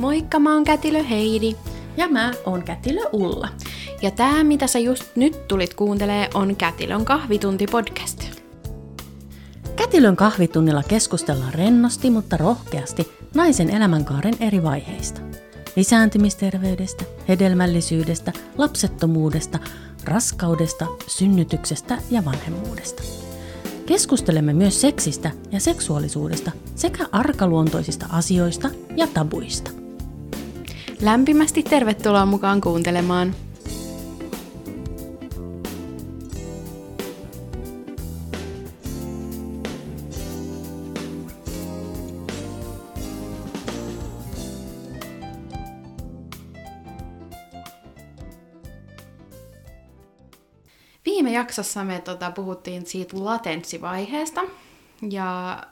Moikka, mä oon Kätilö Heidi. Ja mä oon Kätilö Ulla. Ja tää, mitä sä just nyt tulit kuuntelee, on Kätilön kahvitunti podcast. Kätilön kahvitunnilla keskustellaan rennosti, mutta rohkeasti naisen elämänkaaren eri vaiheista. Lisääntymisterveydestä, hedelmällisyydestä, lapsettomuudesta, raskaudesta, synnytyksestä ja vanhemmuudesta. Keskustelemme myös seksistä ja seksuaalisuudesta sekä arkaluontoisista asioista ja tabuista. Lämpimästi tervetuloa mukaan kuuntelemaan. Viime jaksossa me tota, puhuttiin siitä latenssivaiheesta ja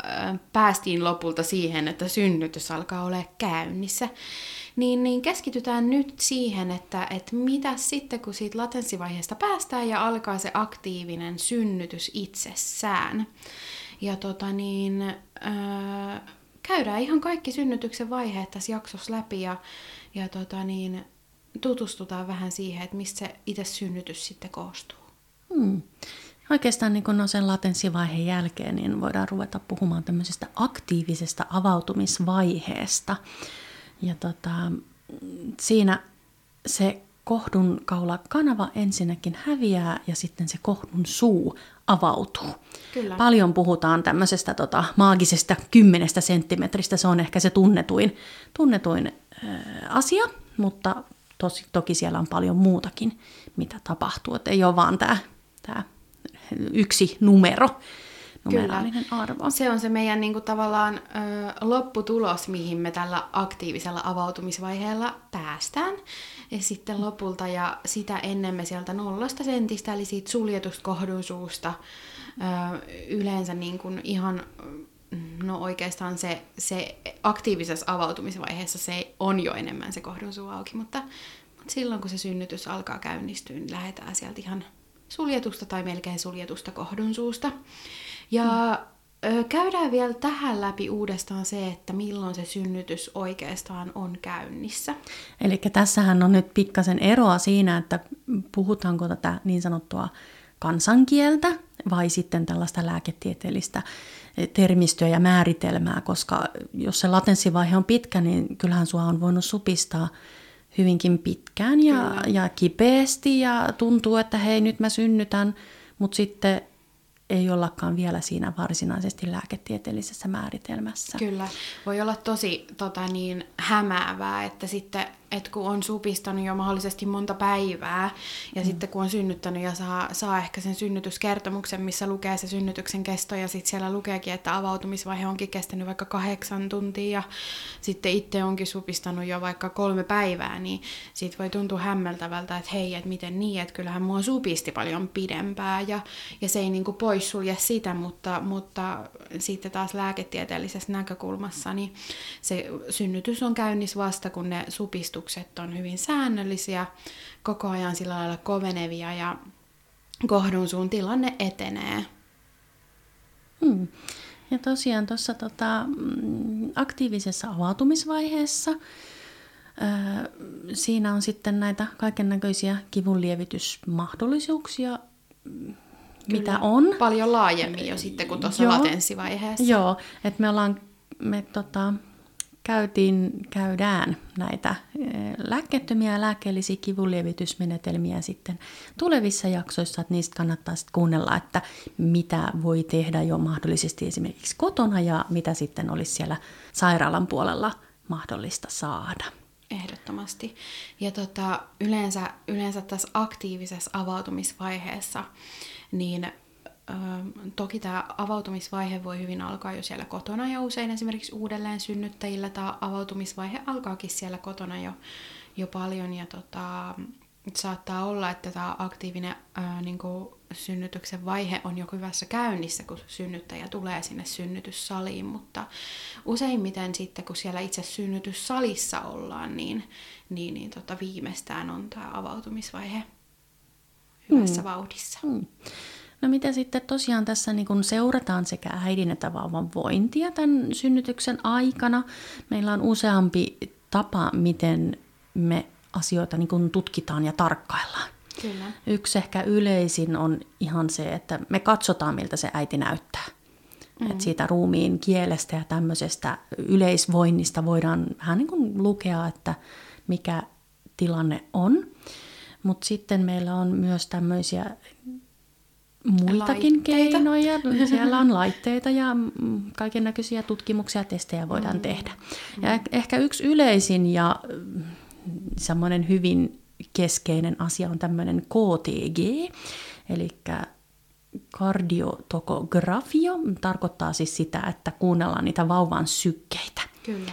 päästiin lopulta siihen, että synnytys alkaa olla käynnissä. Niin, niin keskitytään nyt siihen, että, että mitä sitten, kun siitä latenssivaiheesta päästään ja alkaa se aktiivinen synnytys itsessään. Ja tota niin, äh, käydään ihan kaikki synnytyksen vaiheet tässä jaksossa läpi ja, ja tota niin, tutustutaan vähän siihen, että mistä se itse synnytys sitten koostuu. Hmm. Oikeastaan niin kun on sen latenssivaiheen jälkeen, niin voidaan ruveta puhumaan tämmöisestä aktiivisesta avautumisvaiheesta. Ja tota, siinä se kohdun kaula kanava ensinnäkin häviää ja sitten se kohdun suu avautuu. Kyllä. Paljon puhutaan tämmöisestä tota, maagisesta kymmenestä senttimetristä, se on ehkä se tunnetuin, tunnetuin äh, asia, mutta tosi, toki siellä on paljon muutakin, mitä tapahtuu. Et ei ole vaan tämä tää yksi numero, numeraalinen Kyllä. arvo. Se on se meidän niin kuin, tavallaan ö, lopputulos, mihin me tällä aktiivisella avautumisvaiheella päästään. Ja sitten lopulta ja sitä ennen me sieltä nollasta sentistä, eli siitä suljetusta kohdunsuusta, ö, yleensä niin kuin ihan no oikeastaan se, se aktiivisessa avautumisvaiheessa se on jo enemmän se kohdonsuu auki, mutta, mutta silloin kun se synnytys alkaa käynnistyä, niin lähdetään sieltä ihan suljetusta tai melkein suljetusta kohdunsuusta. Ja mm. käydään vielä tähän läpi uudestaan se, että milloin se synnytys oikeastaan on käynnissä. Eli tässähän on nyt pikkasen eroa siinä, että puhutaanko tätä niin sanottua kansankieltä vai sitten tällaista lääketieteellistä termistöä ja määritelmää, koska jos se latenssivaihe on pitkä, niin kyllähän sua on voinut supistaa hyvinkin pitkään ja, ja kipeästi ja tuntuu, että hei nyt mä synnytän, mutta sitten ei ollakaan vielä siinä varsinaisesti lääketieteellisessä määritelmässä. Kyllä. Voi olla tosi tota niin, hämäävää, että sitten että kun on supistanut jo mahdollisesti monta päivää, ja mm. sitten kun on synnyttänyt ja saa, saa ehkä sen synnytyskertomuksen, missä lukee se synnytyksen kesto, ja sitten siellä lukeekin, että avautumisvaihe onkin kestänyt vaikka kahdeksan tuntia, ja sitten itse onkin supistanut jo vaikka kolme päivää, niin siitä voi tuntua hämmeltävältä, että hei, että miten niin, että kyllähän mua supisti paljon pidempää, ja, ja se ei niinku poissulje sitä, mutta, mutta sitten taas lääketieteellisessä näkökulmassa, niin se synnytys on käynnissä vasta, kun ne supistuu ahdistukset on hyvin säännöllisiä, koko ajan sillä lailla kovenevia ja kohdun suun tilanne etenee. Hmm. Ja tosiaan tuossa tota, mm, aktiivisessa avautumisvaiheessa ää, siinä on sitten näitä kaiken näköisiä kivunlievitysmahdollisuuksia, Kyllä. mitä on. Paljon laajemmin jo sitten kuin tuossa latenssivaiheessa. Joo, että me ollaan me, tota, käytiin, käydään näitä eh, lääkkeettömiä ja lääkkeellisiä kivunlievitysmenetelmiä sitten tulevissa jaksoissa, että niistä kannattaa sitten kuunnella, että mitä voi tehdä jo mahdollisesti esimerkiksi kotona ja mitä sitten olisi siellä sairaalan puolella mahdollista saada. Ehdottomasti. Ja tota, yleensä, yleensä tässä aktiivisessa avautumisvaiheessa, niin toki tämä avautumisvaihe voi hyvin alkaa jo siellä kotona ja usein esimerkiksi uudelleen synnyttäjillä tämä avautumisvaihe alkaakin siellä kotona jo, jo paljon ja tota, saattaa olla, että tämä aktiivinen ää, niin kuin synnytyksen vaihe on jo hyvässä käynnissä, kun synnyttäjä tulee sinne synnytyssaliin, mutta useimmiten sitten, kun siellä itse synnytyssalissa ollaan, niin, niin, niin tota, viimeistään on tämä avautumisvaihe hyvässä mm. vauhdissa. Mm. No mitä sitten tosiaan tässä niin kun seurataan sekä äidin että vauvan vointia tämän synnytyksen aikana. Meillä on useampi tapa, miten me asioita niin kuin tutkitaan ja tarkkaillaan. Kyllä. Yksi ehkä yleisin on ihan se, että me katsotaan, miltä se äiti näyttää. Mm. Et siitä ruumiin kielestä ja tämmöisestä yleisvoinnista voidaan vähän niin kuin lukea, että mikä tilanne on. Mutta sitten meillä on myös tämmöisiä muitakin laitteita. keinoja. Siellä on laitteita ja kaiken näköisiä tutkimuksia ja testejä voidaan mm. tehdä. Ja ehkä yksi yleisin ja semmoinen hyvin keskeinen asia on tämmöinen KTG, eli kardiotokografia, tarkoittaa siis sitä, että kuunnellaan niitä vauvan sykkeitä. Kyllä.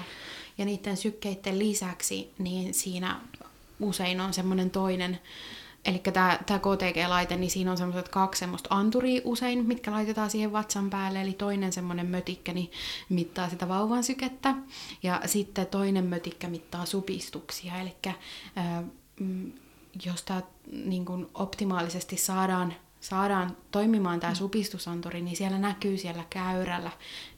Ja niiden sykkeiden lisäksi, niin siinä usein on semmoinen toinen Eli tämä, tämä KTG-laite, niin siinä on semmoiset kaksi semmoista anturia usein, mitkä laitetaan siihen vatsan päälle. Eli toinen semmoinen mötikkä niin mittaa sitä vauvan sykettä. Ja sitten toinen mötikkä mittaa supistuksia. Eli mm, jos tämä niin optimaalisesti saadaan saadaan toimimaan tämä supistusanturi, niin siellä näkyy siellä käyrällä,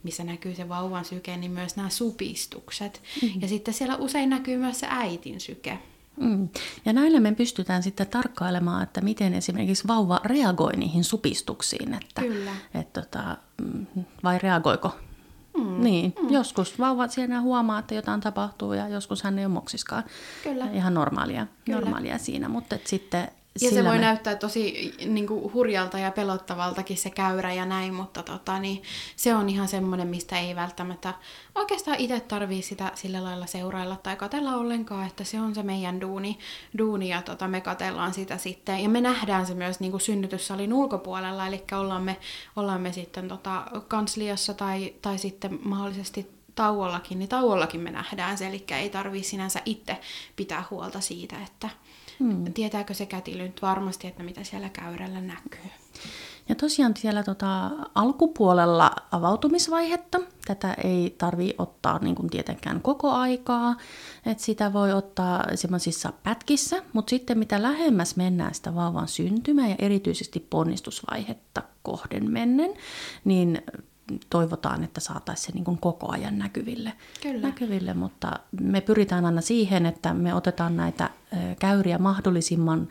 missä näkyy se vauvan syke, niin myös nämä supistukset. Mm-hmm. Ja sitten siellä usein näkyy myös se äitin syke. Mm. Ja näillä me pystytään sitten tarkkailemaan, että miten esimerkiksi vauva reagoi niihin supistuksiin. Että, Kyllä. Että, tota, vai reagoiko? Mm. Niin, mm. joskus vauva siellä huomaa, että jotain tapahtuu ja joskus hän ei ole moksiskaan. Kyllä. Ihan normaalia, Kyllä. normaalia siinä, mutta sitten ja se voi me... näyttää tosi niin kuin, hurjalta ja pelottavaltakin se käyrä ja näin, mutta tota, niin, se on ihan semmoinen, mistä ei välttämättä oikeastaan itse tarvii sitä sillä lailla seurailla tai katella ollenkaan, että se on se meidän duuni, duuni ja tota, me katellaan sitä sitten. Ja me nähdään se myös niin kuin synnytyssalin ulkopuolella, eli ollaan me, ollaan me sitten tota, kansliassa tai, tai sitten mahdollisesti tauollakin, niin tauollakin me nähdään se, eli ei tarvii sinänsä itse pitää huolta siitä, että, Hmm. Tietääkö se kätilö nyt varmasti, että mitä siellä käyrällä näkyy? Ja tosiaan siellä tota, alkupuolella avautumisvaihetta, tätä ei tarvi ottaa niin kuin tietenkään koko aikaa, että sitä voi ottaa semmoisissa pätkissä, mutta sitten mitä lähemmäs mennään sitä vauvan syntymää ja erityisesti ponnistusvaihetta kohden mennen, niin toivotaan, että saataisiin se niin kuin koko ajan näkyville. Kyllä. näkyville. Mutta me pyritään aina siihen, että me otetaan näitä käyriä mahdollisimman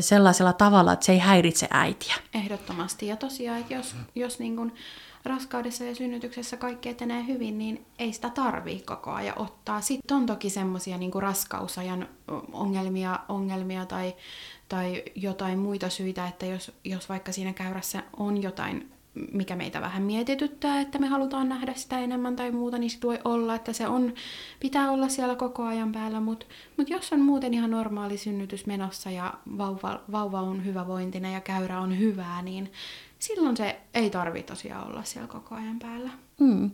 sellaisella tavalla, että se ei häiritse äitiä. Ehdottomasti. Ja tosiaan, että jos, jos niin kuin raskaudessa ja synnytyksessä kaikki etenee hyvin, niin ei sitä tarvii koko ajan ottaa. Sitten on toki semmoisia niin raskausajan ongelmia, ongelmia tai, tai jotain muita syitä, että jos, jos vaikka siinä käyrässä on jotain mikä meitä vähän mietityttää, että me halutaan nähdä sitä enemmän tai muuta, niin sit voi olla, että se on, pitää olla siellä koko ajan päällä, mutta mut jos on muuten ihan normaali synnytys menossa ja vauva, vauva on hyvävointinen ja käyrä on hyvää, niin silloin se ei tarvitse tosiaan olla siellä koko ajan päällä. Mm.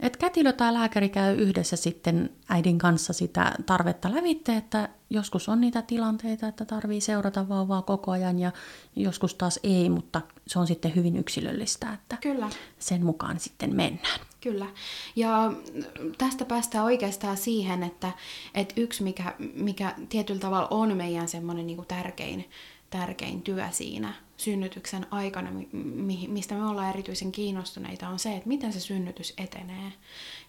Et kätilö tai lääkäri käy yhdessä sitten äidin kanssa sitä tarvetta lävitte, että joskus on niitä tilanteita, että tarvii seurata vauvaa koko ajan ja joskus taas ei, mutta se on sitten hyvin yksilöllistä, että Kyllä. sen mukaan sitten mennään. Kyllä. Ja tästä päästään oikeastaan siihen, että, että yksi mikä, mikä tietyllä tavalla on meidän semmoinen niin tärkein, tärkein työ siinä synnytyksen aikana, mistä me ollaan erityisen kiinnostuneita, on se, että miten se synnytys etenee.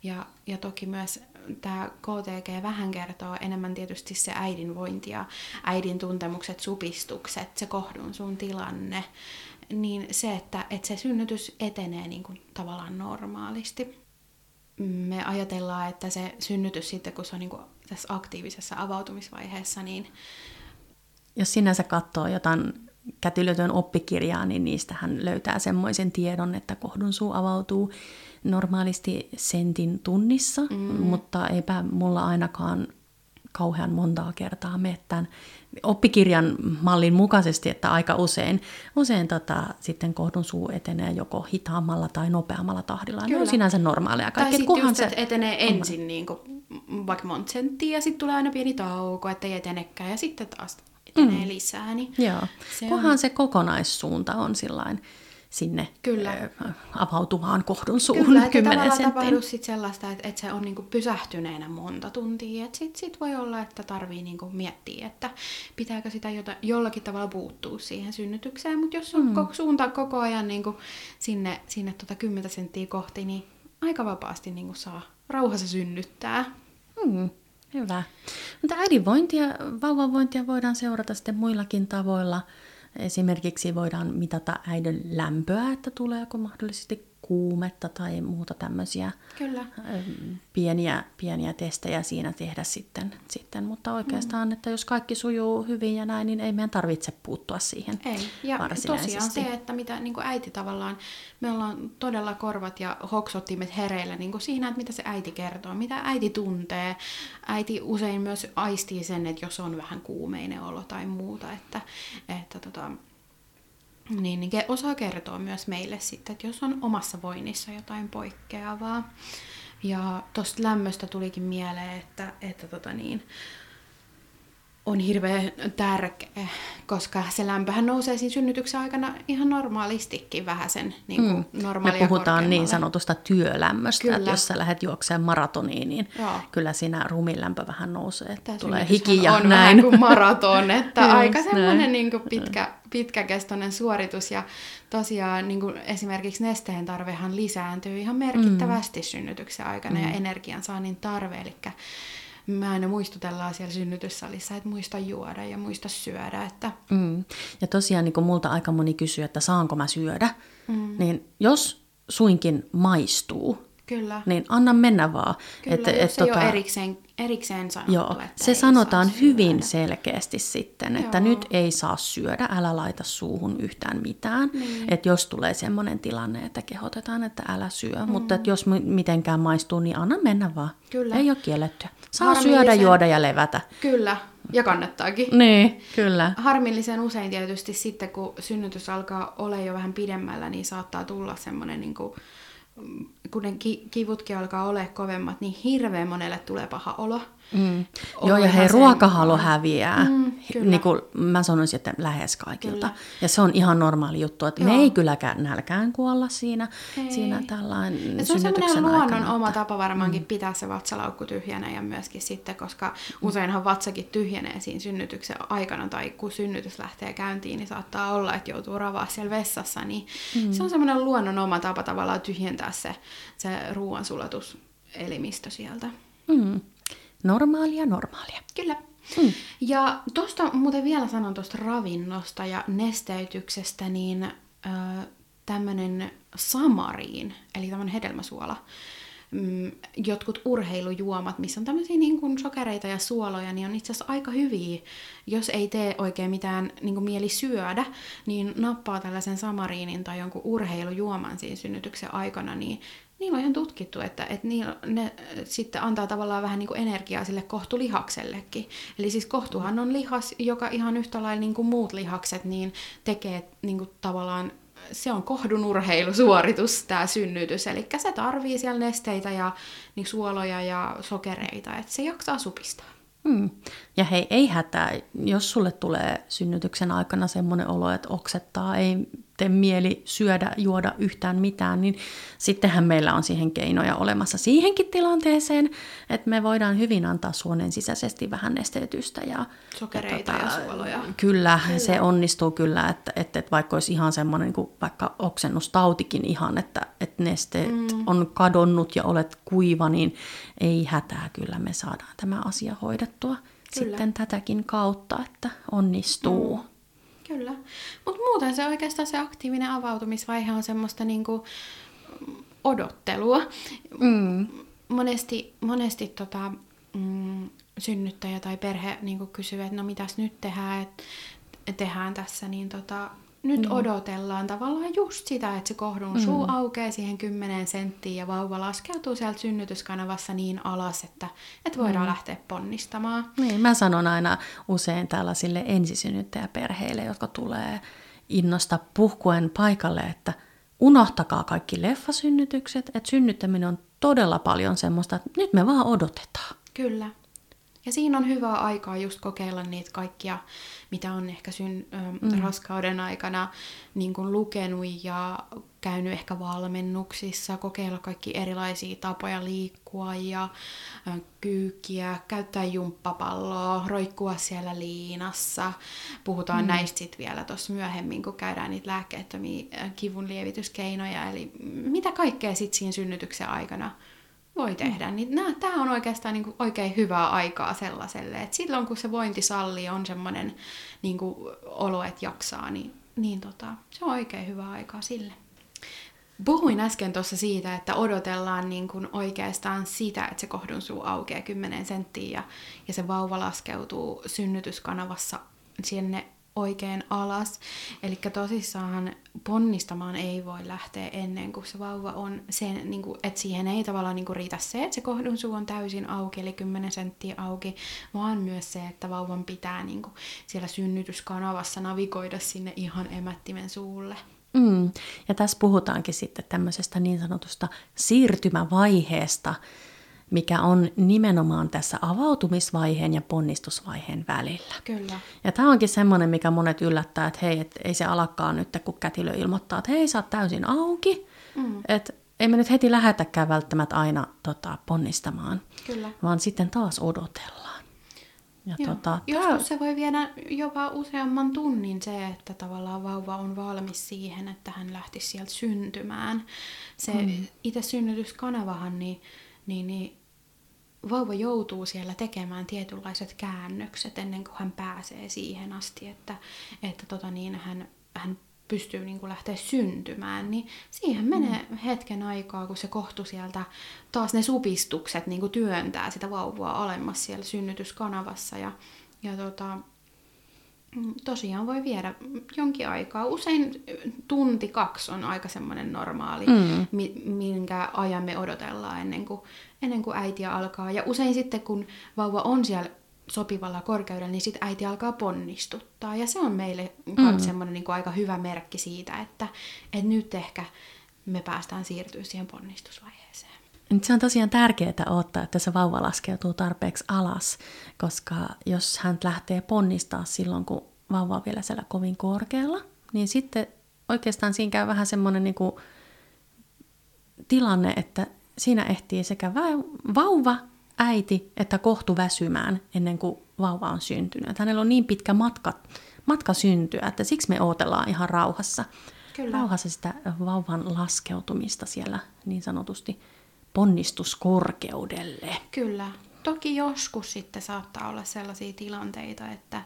Ja, ja toki myös tämä KTG vähän kertoo enemmän tietysti se äidin vointi ja äidin tuntemukset, supistukset, se kohdun sun tilanne, niin se, että, että se synnytys etenee niin kuin tavallaan normaalisti. Me ajatellaan, että se synnytys sitten, kun se on niin kuin tässä aktiivisessa avautumisvaiheessa, niin... Jos sinänsä katsoo jotain kätilötön oppikirjaa, niin niistä hän löytää semmoisen tiedon, että kohdun suu avautuu normaalisti sentin tunnissa, mm. mutta eipä mulla ainakaan kauhean montaa kertaa mene tämän oppikirjan mallin mukaisesti, että aika usein, usein tota, sitten kohdun suu etenee joko hitaammalla tai nopeammalla tahdilla. Kyllä. Ne on sinänsä normaaleja. Kaikki, tai sitten just, se... etenee ensin niin kuin, vaikka monta senttiä ja sitten tulee aina pieni tauko, että ei etenekään ja sitten taas etenee mm. lisää. Niin Joo. Se Kunhan on... se kokonaissuunta on sillain sinne Kyllä. avautuvaan kohdun suuhun Kyllä, että tavallaan tapahdu sit sellaista, että, että se on niinku pysähtyneenä monta tuntia. Sitten sit voi olla, että tarvii niinku miettiä, että pitääkö sitä jota, jollakin tavalla puuttua siihen synnytykseen. Mutta jos on mm. suunta koko ajan niinku sinne, sinne tota 10 senttiä kohti, niin aika vapaasti niinku saa rauhassa synnyttää. Hmm, hyvä. Mutta äidinvointia, vauvavointia voidaan seurata sitten muillakin tavoilla. Esimerkiksi voidaan mitata äidin lämpöä, että tuleeko mahdollisesti kuumetta tai muuta tämmöisiä Kyllä. pieniä, pieniä testejä siinä tehdä sitten. sitten. Mutta oikeastaan, mm. että jos kaikki sujuu hyvin ja näin, niin ei meidän tarvitse puuttua siihen Ei, ja tosiaan se, että mitä niin kuin äiti tavallaan, me ollaan todella korvat ja hoksottimet hereillä niin kuin siinä, että mitä se äiti kertoo, mitä äiti tuntee. Äiti usein myös aistii sen, että jos on vähän kuumeinen olo tai muuta, että, että tota, niin, niin osaa kertoa myös meille sitten, että jos on omassa voinnissa jotain poikkeavaa. Ja tuosta lämmöstä tulikin mieleen, että, että tota niin, on hirveän tärkeä, koska se lämpöhän nousee siinä synnytyksen aikana ihan normaalistikin vähän sen niin kuin mm. Me puhutaan niin sanotusta työlämmöstä, kyllä. että jos sä lähdet juokseen maratoniin, niin Joo. kyllä siinä rumilämpö vähän nousee, että tulee hiki ja on näin. vähän kuin maraton, että aika semmoinen niin kuin pitkä, pitkäkestoinen suoritus ja tosiaan niin kuin esimerkiksi nesteen tarvehan lisääntyy ihan merkittävästi mm. synnytyksen aikana mm. ja energiansaannin tarve, eli me aina muistutellaan siellä synnytyssalissa, että muista juoda ja muista syödä. Että... Mm. Ja tosiaan niin kuin multa aika moni kysyy, että saanko mä syödä, mm. niin jos suinkin maistuu, Kyllä. niin anna mennä vaan. Kyllä, että, jos et, ei tota, ole erikseen, erikseen sanottu, joo, että Se sanotaan hyvin selkeästi sitten, että joo. nyt ei saa syödä, älä laita suuhun yhtään mitään. Niin. Että jos tulee sellainen tilanne, että kehotetaan, että älä syö, mm. mutta että jos mitenkään maistuu, niin anna mennä vaan. Kyllä. Ei ole kiellettyä. Saa syödä, juoda ja levätä. Kyllä, ja kannattaakin. Niin, kyllä. Harmillisen usein tietysti sitten, kun synnytys alkaa olla jo vähän pidemmällä, niin saattaa tulla semmoinen niin kuin kun ne kivutkin alkaa olla kovemmat, niin hirveän monelle tulee paha olo. Mm. Joo, ja hei, ruokahalu häviää. Mm, niin kuin mä sanoisin, että lähes kaikilta. Kyllä. Ja se on ihan normaali juttu, että Joo. me ei kylläkään nälkään kuolla siinä, siinä tällainen ja Se on semmoinen luonnon aikana, oma tapa varmaankin mm. pitää se vatsalaukku tyhjänä ja myöskin sitten, koska mm. useinhan vatsakin tyhjenee siinä synnytyksen aikana tai kun synnytys lähtee käyntiin, niin saattaa olla, että joutuu ravaa siellä vessassa. Niin mm. Se on semmoinen luonnon oma tapa tavallaan tyhjentää se, se ruoansulatus-elimistö sieltä. Mm. Normaalia, normaalia. Kyllä. Mm. Ja tuosta muuten vielä sanon tuosta ravinnosta ja nesteytyksestä, niin äh, tämmöinen samariin, eli tämmöinen hedelmäsuola, mm, jotkut urheilujuomat, missä on tämmöisiä niin kuin sokereita ja suoloja, niin on itse asiassa aika hyviä. Jos ei tee oikein mitään niin kuin mieli syödä, niin nappaa tällaisen samariinin tai jonkun urheilujuoman siinä synnytyksen aikana, niin niillä on ihan tutkittu, että, että niillä, ne sitten antaa tavallaan vähän niin kuin energiaa sille kohtulihaksellekin. Eli siis kohtuhan on lihas, joka ihan yhtä lailla niin kuin muut lihakset, niin tekee niin kuin tavallaan se on kohdun urheilusuoritus, tämä synnytys. Eli se tarvii siellä nesteitä ja niin suoloja ja sokereita, että se jaksaa supistaa. Hmm. Ja hei, ei hätää, jos sulle tulee synnytyksen aikana semmoinen olo, että oksettaa, ei tee mieli syödä, juoda yhtään mitään, niin sittenhän meillä on siihen keinoja olemassa siihenkin tilanteeseen, että me voidaan hyvin antaa suonen sisäisesti vähän nesteytystä. Ja, Sokereita ja, tota, ja suoloja. Kyllä, kyllä, se onnistuu kyllä, että, että, että vaikka olisi ihan semmoinen niin kuin vaikka oksennustautikin ihan, että, että nesteet mm. on kadonnut ja olet kuiva, niin ei hätää, kyllä me saadaan tämä asia hoidettua Kyllä. sitten tätäkin kautta, että onnistuu. Mm. Kyllä. Mutta muuten se oikeastaan se aktiivinen avautumisvaihe on semmoista niinku odottelua. Mm. Monesti, monesti tota, mm, synnyttäjä tai perhe niinku kysyy, että no mitäs nyt tehdään, että tehdään tässä, niin tota, nyt mm. odotellaan tavallaan just sitä, että se kohdun mm. suu aukeaa siihen 10 senttiin ja vauva laskeutuu sieltä synnytyskanavassa niin alas, että, että voidaan mm. lähteä ponnistamaan. Niin, mä sanon aina usein tällaisille ensisynnyttäjäperheille, jotka tulee innosta puhkuen paikalle, että unohtakaa kaikki leffasynnytykset, että synnyttäminen on todella paljon semmoista, että nyt me vaan odotetaan. Kyllä. Ja siinä on hyvää aikaa just kokeilla niitä kaikkia, mitä on ehkä syn, mm. raskauden aikana niin kuin lukenut ja käynyt ehkä valmennuksissa, kokeilla kaikki erilaisia tapoja liikkua ja kyykkiä, käyttää jumppapalloa, roikkua siellä liinassa. Puhutaan mm. näistä sitten vielä tuossa myöhemmin, kun käydään niitä lääkkeettömiä kivunlievityskeinoja, eli mitä kaikkea sitten siinä synnytyksen aikana voi tehdä. Niin tämä on oikeastaan niin kuin oikein hyvää aikaa sellaiselle, että silloin kun se vointi sallii on semmoinen niin kuin olo, että jaksaa, niin, niin tota, se on oikein hyvää aikaa sille. Puhuin äsken tuossa siitä, että odotellaan niin kuin oikeastaan sitä, että se kohdun suu aukeaa 10 senttiä ja, ja se vauva laskeutuu synnytyskanavassa sinne oikein alas. Eli tosissaan ponnistamaan ei voi lähteä ennen kuin se vauva on sen, niin kuin, että siihen ei tavallaan niin kuin riitä se, että se kohdun suu on täysin auki, eli 10 senttiä auki, vaan myös se, että vauvan pitää niin kuin, siellä synnytyskanavassa navigoida sinne ihan emättimen suulle. Mm. Ja tässä puhutaankin sitten tämmöisestä niin sanotusta siirtymävaiheesta, mikä on nimenomaan tässä avautumisvaiheen ja ponnistusvaiheen välillä. Kyllä. Ja tämä onkin semmoinen, mikä monet yllättää, että hei, et ei se alakaan nyt, kun kätilö ilmoittaa, että hei, sä oot täysin auki. Mm. Että ei me nyt heti lähetäkään välttämättä aina tota, ponnistamaan, Kyllä. vaan sitten taas odotellaan. Ja tota, Joskus tää... se voi viedä jopa useamman tunnin se, että tavallaan vauva on valmis siihen, että hän lähtisi sieltä syntymään. Se mm. itse synnytyskanavahan, niin, niin, niin vauva joutuu siellä tekemään tietynlaiset käännökset ennen kuin hän pääsee siihen asti, että, että tota niin, hän, hän pystyy niin kuin lähteä syntymään, niin siihen menee mm. hetken aikaa, kun se kohtu sieltä, taas ne supistukset niin kuin työntää sitä vauvaa alemmas siellä synnytyskanavassa. Ja, ja tota, tosiaan voi viedä jonkin aikaa. Usein tunti, kaksi on aika semmoinen normaali, mm. minkä ajan me odotellaan ennen kuin, ennen kuin äitiä alkaa. Ja usein sitten, kun vauva on siellä sopivalla korkeudella, niin sitten äiti alkaa ponnistuttaa. Ja se on meille mm. semmoinen niin aika hyvä merkki siitä, että, että nyt ehkä me päästään siirtyä siihen ponnistusvaiheeseen. Nyt se on tosiaan tärkeää ottaa, että se vauva laskeutuu tarpeeksi alas, koska jos hän lähtee ponnistaa silloin, kun vauva on vielä siellä kovin korkealla, niin sitten oikeastaan siinä käy vähän semmoinen niin tilanne, että siinä ehtii sekä vauva äiti että kohtu väsymään ennen kuin vauva on syntynyt. Että hänellä on niin pitkä matka, matka syntyä, että siksi me odotellaan ihan rauhassa. Kyllä. Rauhassa sitä vauvan laskeutumista siellä niin sanotusti ponnistuskorkeudelle. Kyllä. Toki joskus sitten saattaa olla sellaisia tilanteita, että,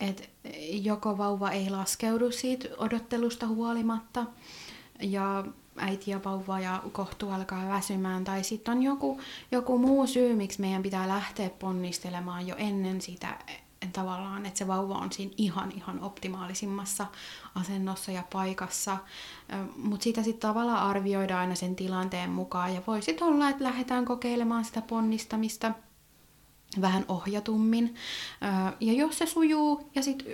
että joko vauva ei laskeudu siitä odottelusta huolimatta, ja äiti ja vauva ja kohtu alkaa väsymään, tai sitten on joku, joku muu syy, miksi meidän pitää lähteä ponnistelemaan jo ennen sitä tavallaan, että se vauva on siinä ihan ihan optimaalisimmassa asennossa ja paikassa. Mutta sitä sitten tavallaan arvioidaan aina sen tilanteen mukaan, ja voisi olla, että lähdetään kokeilemaan sitä ponnistamista – vähän ohjatummin. Ja jos se sujuu ja sitten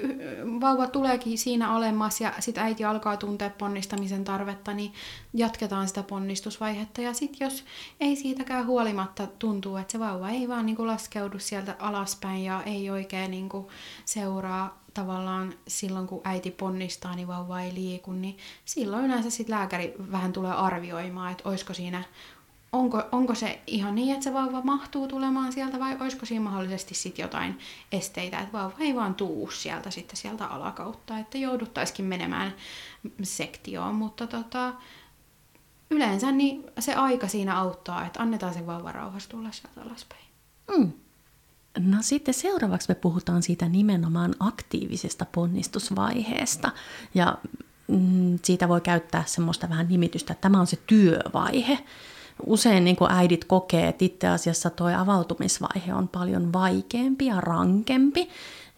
vauva tuleekin siinä olemassa ja sitten äiti alkaa tuntea ponnistamisen tarvetta, niin jatketaan sitä ponnistusvaihetta. Ja sitten jos ei siitäkään huolimatta tuntuu, että se vauva ei vaan niinku laskeudu sieltä alaspäin ja ei oikein niinku seuraa tavallaan silloin, kun äiti ponnistaa, niin vauva ei liiku, niin silloin yleensä sitten lääkäri vähän tulee arvioimaan, että olisiko siinä onko, onko se ihan niin, että se vauva mahtuu tulemaan sieltä vai olisiko siinä mahdollisesti sitten jotain esteitä, että vauva ei vaan tuu sieltä sitten sieltä alakautta, että jouduttaisikin menemään sektioon, mutta tota, yleensä niin se aika siinä auttaa, että annetaan se vauva rauhassa tulla sieltä alaspäin. Mm. No sitten seuraavaksi me puhutaan siitä nimenomaan aktiivisesta ponnistusvaiheesta. Ja mm, siitä voi käyttää semmoista vähän nimitystä, että tämä on se työvaihe usein niin kuin äidit kokee, että itse asiassa tuo avautumisvaihe on paljon vaikeampi ja rankempi.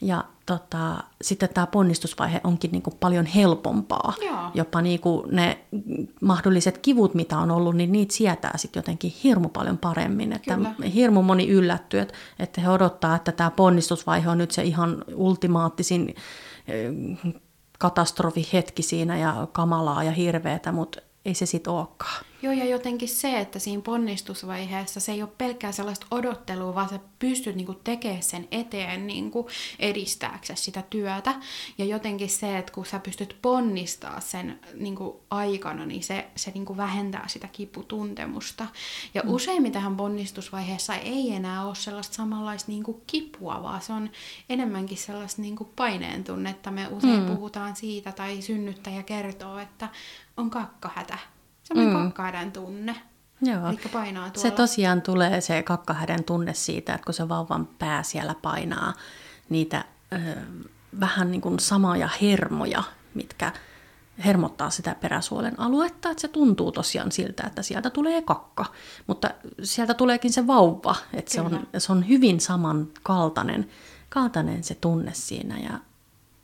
Ja tota, sitten tämä ponnistusvaihe onkin niin kuin paljon helpompaa. Joo. Jopa niin kuin ne mahdolliset kivut, mitä on ollut, niin niitä sietää sitten jotenkin hirmu paljon paremmin. Että Kyllä. hirmu moni yllättyy, että, että he odottaa, että tämä ponnistusvaihe on nyt se ihan ultimaattisin eh, katastrofihetki siinä ja kamalaa ja hirveetä, mutta ei se sitten olekaan. Joo, ja jotenkin se, että siinä ponnistusvaiheessa se ei ole pelkkää sellaista odottelua, vaan sä pystyt niinku tekemään sen eteen niinku edistääksesi sitä työtä. Ja jotenkin se, että kun sä pystyt ponnistaa sen niinku aikana, niin se, se niinku vähentää sitä kiputuntemusta. Ja mm. useimmiten ponnistusvaiheessa ei enää ole sellaista samanlaista niinku kipua, vaan se on enemmänkin sellaista niinku paineen tunnetta. Me usein mm. puhutaan siitä, tai synnyttäjä kertoo, että on kakkahätä semmoinen mm. kakkahädän tunne. Joo. Eli painaa tuolla. Se tosiaan tulee se kakkahäden tunne siitä, että kun se vauvan pää siellä painaa niitä ö, vähän niin kuin samoja hermoja, mitkä hermottaa sitä peräsuolen aluetta, että se tuntuu tosiaan siltä, että sieltä tulee kakka. Mutta sieltä tuleekin se vauva, että se on, se on hyvin samankaltainen kaltainen se tunne siinä. Ja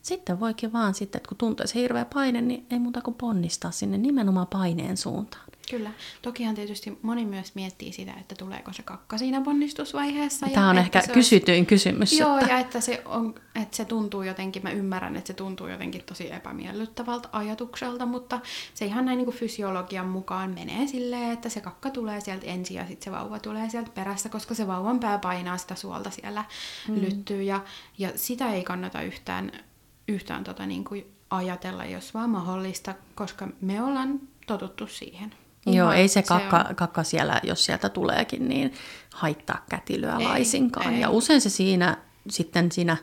sitten voikin vaan sitten, että kun tuntuu se hirveä paine, niin ei muuta kuin ponnistaa sinne nimenomaan paineen suuntaan. Kyllä. Tokihan tietysti moni myös miettii sitä, että tuleeko se kakka siinä ponnistusvaiheessa. Tämä on ja ehkä kysytyin olisi... kysymys. Joo, että... ja että se, on, että se tuntuu jotenkin, mä ymmärrän, että se tuntuu jotenkin tosi epämiellyttävältä ajatukselta, mutta se ihan näin niin kuin fysiologian mukaan menee silleen, että se kakka tulee sieltä ensin ja sitten se vauva tulee sieltä perässä, koska se vauvan pää painaa sitä suolta siellä mm. lyttyy ja, ja sitä ei kannata yhtään, yhtään tota niin kuin ajatella, jos vaan mahdollista, koska me ollaan totuttu siihen. Joo, Ihan ei se kakka, kakka siellä, jos sieltä tuleekin, niin haittaa kätilöä Ei, laisinkaan. ei. Ja usein se siinä sitten siinä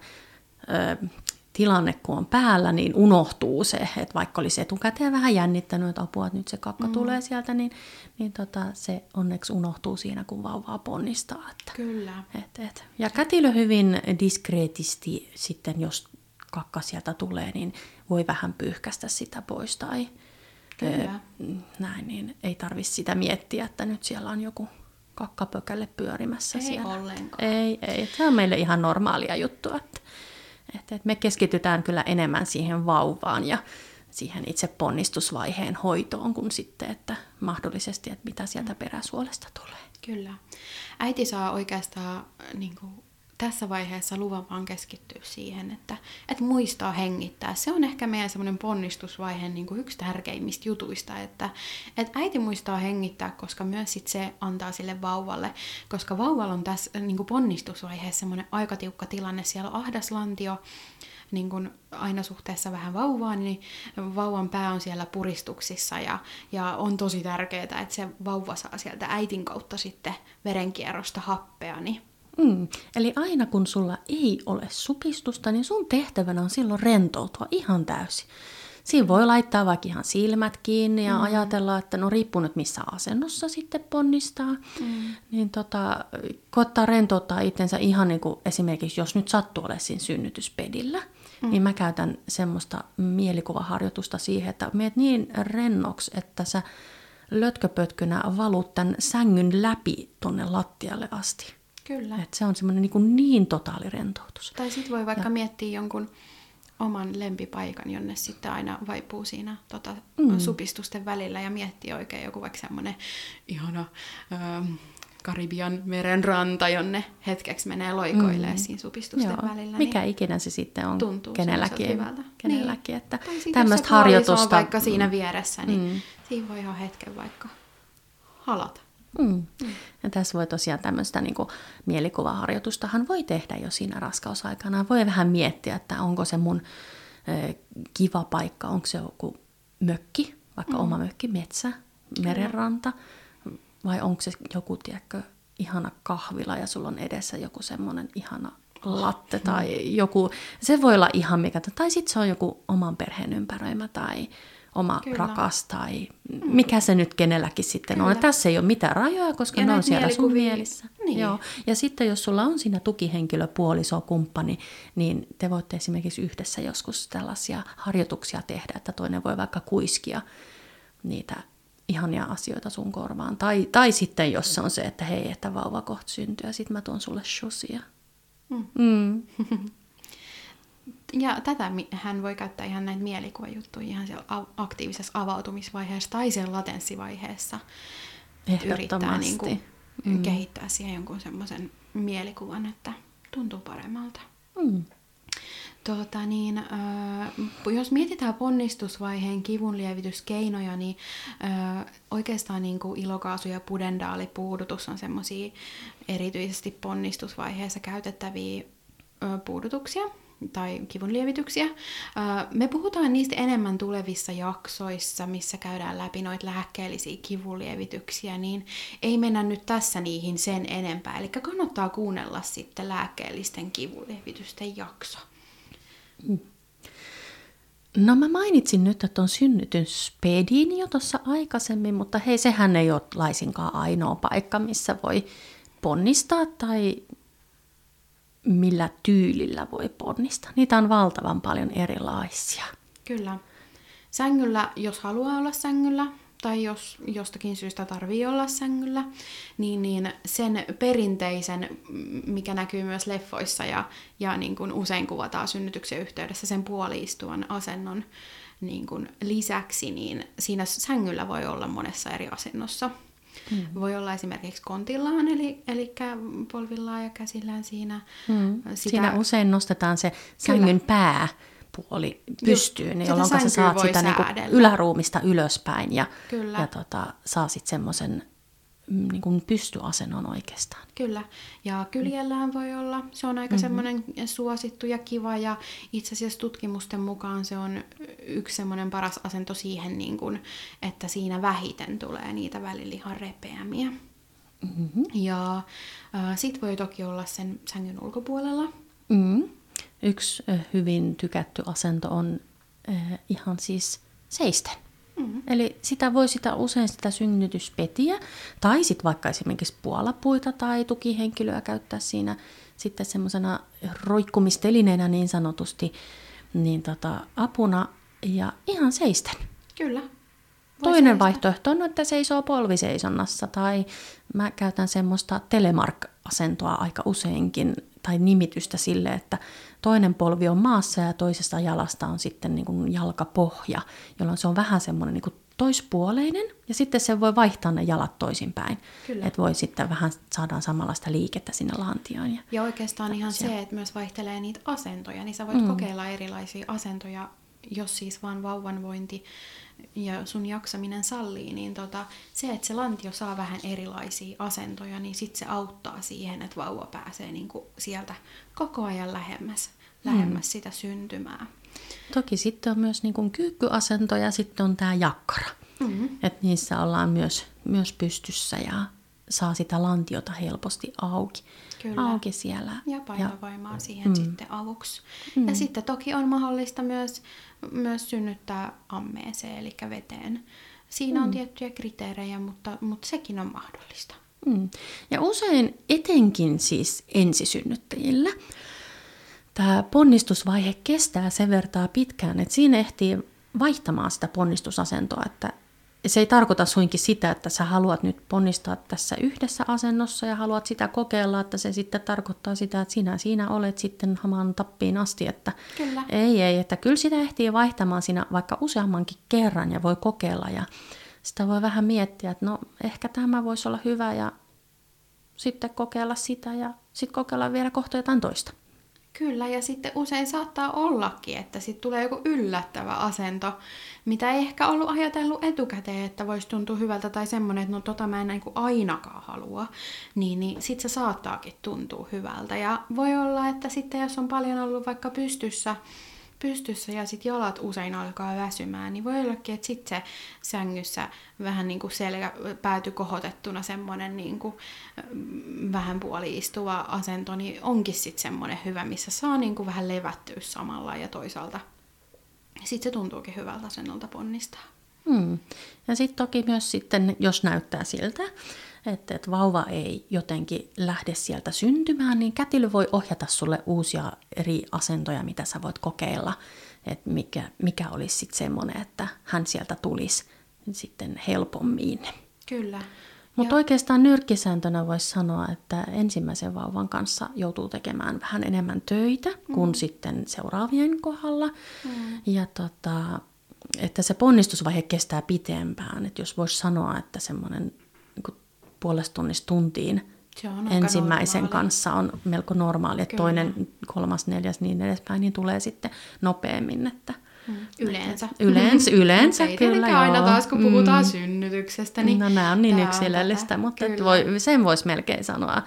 ö, tilanne, kun on päällä, niin unohtuu se, että vaikka olisi etukäteen vähän jännittänyt, että apua, että nyt se kakka mm. tulee sieltä, niin, niin tota, se onneksi unohtuu siinä, kun vauvaa ponnistaa. Että, Kyllä. et, et. Ja kätilö hyvin diskreetisti sitten, jos kakka sieltä tulee, niin voi vähän pyyhkästä sitä pois tai Kyllä. ö, näin, niin ei tarvitse sitä miettiä, että nyt siellä on joku kakkapökälle pyörimässä Ei siellä. ollenkaan. Ei, ei. Se on meille ihan normaalia juttua, että, että, että me keskitytään kyllä enemmän siihen vauvaan ja siihen itse ponnistusvaiheen hoitoon kuin sitten, että mahdollisesti, että mitä sieltä peräsuolesta tulee. Kyllä. Äiti saa oikeastaan niin kuin, tässä vaiheessa luvan vaan keskittyä siihen, että, että muistaa hengittää. Se on ehkä meidän semmoinen ponnistusvaiheen niin kuin yksi tärkeimmistä jutuista, että, että äiti muistaa hengittää, koska myös sit se antaa sille vauvalle, koska vauvalla on tässä niin kuin ponnistusvaiheessa semmoinen aika tiukka tilanne. Siellä on ahdas lantio, niin kuin aina suhteessa vähän vauvaan, niin vauvan pää on siellä puristuksissa ja, ja on tosi tärkeää, että se vauva saa sieltä äitin kautta sitten verenkierrosta happea, niin Mm. Eli aina kun sulla ei ole supistusta, niin sun tehtävänä on silloin rentoutua ihan täysin. Siinä voi laittaa vaikka ihan silmät kiinni ja mm. ajatella, että no riippuu nyt missä asennossa sitten ponnistaa. Mm. Niin tota, koittaa rentouttaa itsensä ihan niin kuin esimerkiksi, jos nyt sattuu olemaan siinä synnytyspedillä, mm. niin mä käytän semmoista mielikuvaharjoitusta siihen, että meet niin rennoksi, että sä lötköpötkynä valut tämän sängyn läpi tonne lattialle asti. Kyllä. Et se on semmoinen niin, niin totaali rentoutus. Tai sitten voi vaikka ja. miettiä jonkun oman lempipaikan, jonne sitten aina vaipuu siinä tota, mm. supistusten välillä ja miettiä oikein joku vaikka semmoinen ihana ö, Karibian meren ranta, jonne hetkeksi menee loikoilemaan mm. siinä supistusten Joo, välillä. mikä ikinä se sitten on tuntuu kenelläkin. hyvältä. kenelläkin Niin. että Tai tämmöistä puoliso on harjoitusta. vaikka siinä vieressä, niin Mm. siinä voi ihan hetken vaikka halata. Mm. Ja tässä voi tosiaan tämmöistä niin kuin, mielikuvaharjoitustahan voi tehdä jo siinä raskausaikana. Voi vähän miettiä, että onko se mun ö, kiva paikka, onko se joku mökki, vaikka mm. oma mökki, metsä, merenranta, vai onko se joku, tiedätkö, ihana kahvila ja sulla on edessä joku semmoinen ihana latte tai joku, se voi olla ihan mikä, tai sitten se on joku oman perheen ympäröimä tai oma Kyllä. Rakas tai mikä se nyt kenelläkin sitten Kyllä. on. Ja tässä ei ole mitään rajoja, koska Ja ne on siellä sun mielissä. Niin. Joo. Ja sitten jos sulla on siinä tukihenkilö, puoliso, kumppani, niin te voitte esimerkiksi yhdessä joskus tällaisia harjoituksia tehdä, että toinen voi vaikka kuiskia niitä ihania asioita sun korvaan. Tai, tai sitten jos se on se, että hei, että vauva kohta syntyy ja sitten mä tuon sulle shusia. Mm. Mm. Ja tätä hän voi käyttää ihan näitä mielikuvajuttuja ihan siellä aktiivisessa avautumisvaiheessa tai siellä latenssivaiheessa. Yrittää niin kuin, mm. kehittää siihen jonkun semmoisen mielikuvan, että tuntuu paremmalta. Mm. Tuota, niin, äh, jos mietitään ponnistusvaiheen kivunlievityskeinoja, niin äh, oikeastaan niin kuin ilokaasu- ja pudendaalipuudutus on semmoisia erityisesti ponnistusvaiheessa käytettäviä ö, puudutuksia tai kivunlievityksiä. Me puhutaan niistä enemmän tulevissa jaksoissa, missä käydään läpi noita lääkkeellisiä kivunlievityksiä, niin ei mennä nyt tässä niihin sen enempää. Eli kannattaa kuunnella sitten lääkkeellisten kivunlievitysten jakso. No mä mainitsin nyt, että on synnytyspedin jo tuossa aikaisemmin, mutta hei, sehän ei ole laisinkaan ainoa paikka, missä voi ponnistaa tai millä tyylillä voi ponnistaa. Niitä on valtavan paljon erilaisia. Kyllä. Sängyllä, jos haluaa olla sängyllä, tai jos jostakin syystä tarvii olla sängyllä, niin, niin sen perinteisen, mikä näkyy myös leffoissa ja, ja niin kuin usein kuvataan synnytyksen yhteydessä, sen puoliistuvan asennon niin kuin lisäksi, niin siinä sängyllä voi olla monessa eri asennossa. Mm. Voi olla esimerkiksi kontillaan, eli, eli polvillaan ja käsillään siinä. Mm. Sitä... Siinä usein nostetaan se sängyn Kyllä. pää puoli pystyyn, niin jolloin sä saat sitä niin kuin yläruumista ylöspäin ja, Kyllä. ja tota, saa sitten semmoisen mm, niin kuin pystyasennon oikeastaan. Kyllä, ja kyljellään voi olla. Se on aika mm-hmm. semmoinen suosittu ja kiva, ja itse asiassa tutkimusten mukaan se on yksi semmoinen paras asento siihen, niin kuin, että siinä vähiten tulee niitä välilihan repeämiä. Mm-hmm. Ja äh, sit voi toki olla sen sängyn ulkopuolella. Mm-hmm. Yksi hyvin tykätty asento on äh, ihan siis seisten. Mm-hmm. Eli sitä voi sitä usein sitä synnytyspetiä, tai sitten vaikka esimerkiksi puolapuita tai tukihenkilöä käyttää siinä sitten semmoisena roikkumistelineenä niin sanotusti, niin tota, apuna ja ihan seisten. Kyllä. Toinen seistä. vaihtoehto on, että seisoo polviseisonnassa tai mä käytän semmoista telemark-asentoa aika useinkin tai nimitystä sille, että toinen polvi on maassa ja toisesta jalasta on sitten niin kuin jalkapohja, jolloin se on vähän semmoinen niin kuin toispuoleinen ja sitten se voi vaihtaa ne jalat toisinpäin. Että voi sitten vähän saadaan samanlaista liikettä sinne lantioon. Ja, ja oikeastaan ihan se, että myös vaihtelee niitä asentoja, niin sä voit mm. kokeilla erilaisia asentoja, jos siis vaan vauvan vointi ja sun jaksaminen sallii, niin tota, se, että se lantio saa vähän erilaisia asentoja, niin sit se auttaa siihen, että vauva pääsee niinku sieltä koko ajan lähemmäs, lähemmäs mm. sitä syntymää. Toki sitten on myös niinku kyykkyasento ja sitten on tämä jakkara. Mm-hmm. Että niissä ollaan myös, myös pystyssä ja saa sitä lantiota helposti auki, Kyllä. auki siellä. Ja painovoimaa ja, siihen mm. sitten avuksi. Mm. Ja sitten toki on mahdollista myös, myös synnyttää ammeeseen, eli veteen. Siinä mm. on tiettyjä kriteerejä, mutta, mutta sekin on mahdollista. Mm. Ja usein etenkin siis ensisynnyttäjillä tämä ponnistusvaihe kestää sen vertaa pitkään, että siinä ehtii vaihtamaan sitä ponnistusasentoa, että se ei tarkoita suinkin sitä, että sä haluat nyt ponnistaa tässä yhdessä asennossa ja haluat sitä kokeilla, että se sitten tarkoittaa sitä, että sinä siinä olet sitten hamaan tappiin asti. Että kyllä. Ei, ei, että kyllä sitä ehtii vaihtamaan siinä vaikka useammankin kerran ja voi kokeilla ja sitä voi vähän miettiä, että no ehkä tämä voisi olla hyvä ja sitten kokeilla sitä ja sitten kokeilla vielä kohta jotain toista. Kyllä, ja sitten usein saattaa ollakin, että sitten tulee joku yllättävä asento, mitä ei ehkä ollut ajatellut etukäteen, että voisi tuntua hyvältä, tai semmoinen, että no tota mä en niin ainakaan halua, niin, niin sitten se saattaakin tuntua hyvältä. Ja voi olla, että sitten jos on paljon ollut vaikka pystyssä, pystyssä ja sitten jalat usein alkaa väsymään, niin voi ollakin, että sitten se sängyssä vähän niin kuin selkä pääty kohotettuna semmoinen niin kuin vähän puoli istuva asento, niin onkin sitten semmoinen hyvä, missä saa niin kuin vähän levättyä samalla ja toisaalta sitten se tuntuukin hyvältä asennolta ponnistaa. Hmm. Ja sitten toki myös sitten, jos näyttää siltä, että, että vauva ei jotenkin lähde sieltä syntymään, niin kätilö voi ohjata sulle uusia eri asentoja, mitä sä voit kokeilla, että mikä, mikä olisi sitten semmoinen, että hän sieltä tulisi sitten helpommin. Kyllä. Mutta oikeastaan nyrkkisääntönä voisi sanoa, että ensimmäisen vauvan kanssa joutuu tekemään vähän enemmän töitä mm. kuin sitten seuraavien kohdalla. Mm. Ja tota, että se ponnistusvaihe kestää pitempään. Että jos voisi sanoa, että semmoinen puolesta tunnista tuntiin se on ensimmäisen normaali. kanssa on melko normaali, että Kyllä. toinen, kolmas, neljäs, niin edespäin, niin tulee sitten nopeammin. Että, mm. Yleensä. Yleensä, yleensä ei kyllä joo. aina taas, kun puhutaan mm. synnytyksestä. Niin no nämä on niin yksilöllistä, on mutta voi, sen voisi melkein sanoa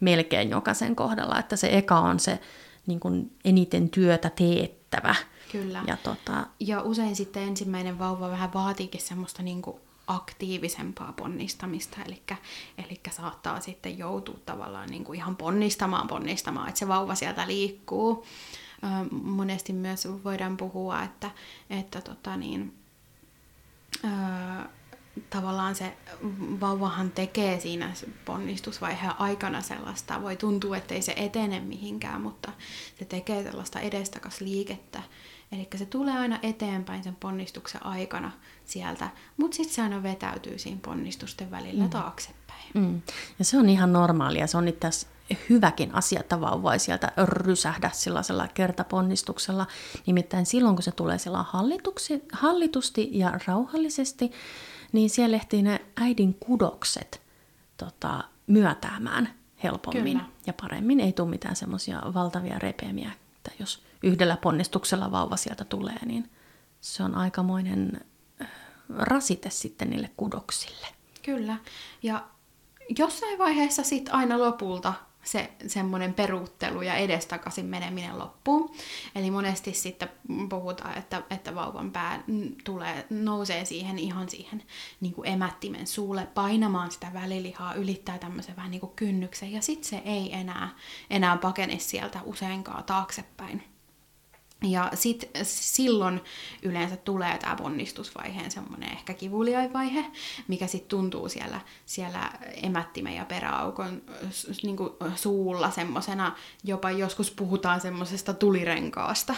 melkein jokaisen kohdalla, että se eka on se niin kuin eniten työtä teettävä. Kyllä. Ja, tota... ja usein sitten ensimmäinen vauva vähän vaatiikin semmoista niin kuin aktiivisempaa ponnistamista, eli, eli saattaa sitten joutua tavallaan niin kuin ihan ponnistamaan ponnistamaan, että se vauva sieltä liikkuu. monesti myös voidaan puhua, että, että tota niin, tavallaan se vauvahan tekee siinä ponnistusvaiheen aikana sellaista, voi tuntua, että ei se etene mihinkään, mutta se tekee sellaista edestakas liikettä. Eli se tulee aina eteenpäin sen ponnistuksen aikana sieltä, mutta sitten se aina vetäytyy siinä ponnistusten välillä mm. taaksepäin. Mm. Ja se on ihan normaalia, se on itse hyväkin asia, että vauva ei sieltä rysähdä sellaisella kertaponnistuksella. Nimittäin silloin, kun se tulee sillä hallitusti ja rauhallisesti, niin siellä ehtii ne äidin kudokset tota, myötäämään helpommin Kyllä. ja paremmin. Ei tule mitään semmoisia valtavia repeämiä, että jos yhdellä ponnistuksella vauva sieltä tulee, niin se on aikamoinen rasite sitten niille kudoksille. Kyllä. Ja jossain vaiheessa sitten aina lopulta se semmoinen peruuttelu ja edestakaisin meneminen loppuu. Eli monesti sitten puhutaan, että, että vauvan pää tulee, nousee siihen ihan siihen niin kuin emättimen suulle painamaan sitä välilihaa, ylittää tämmöisen vähän niin kuin kynnyksen ja sitten se ei enää, enää pakene sieltä useinkaan taaksepäin. Ja sit, silloin yleensä tulee tämä ponnistusvaiheen semmoinen ehkä kivuliaivaihe, mikä sitten tuntuu siellä, siellä emättimen ja peräaukon niin suulla semmoisena, jopa joskus puhutaan semmoisesta tulirenkaasta.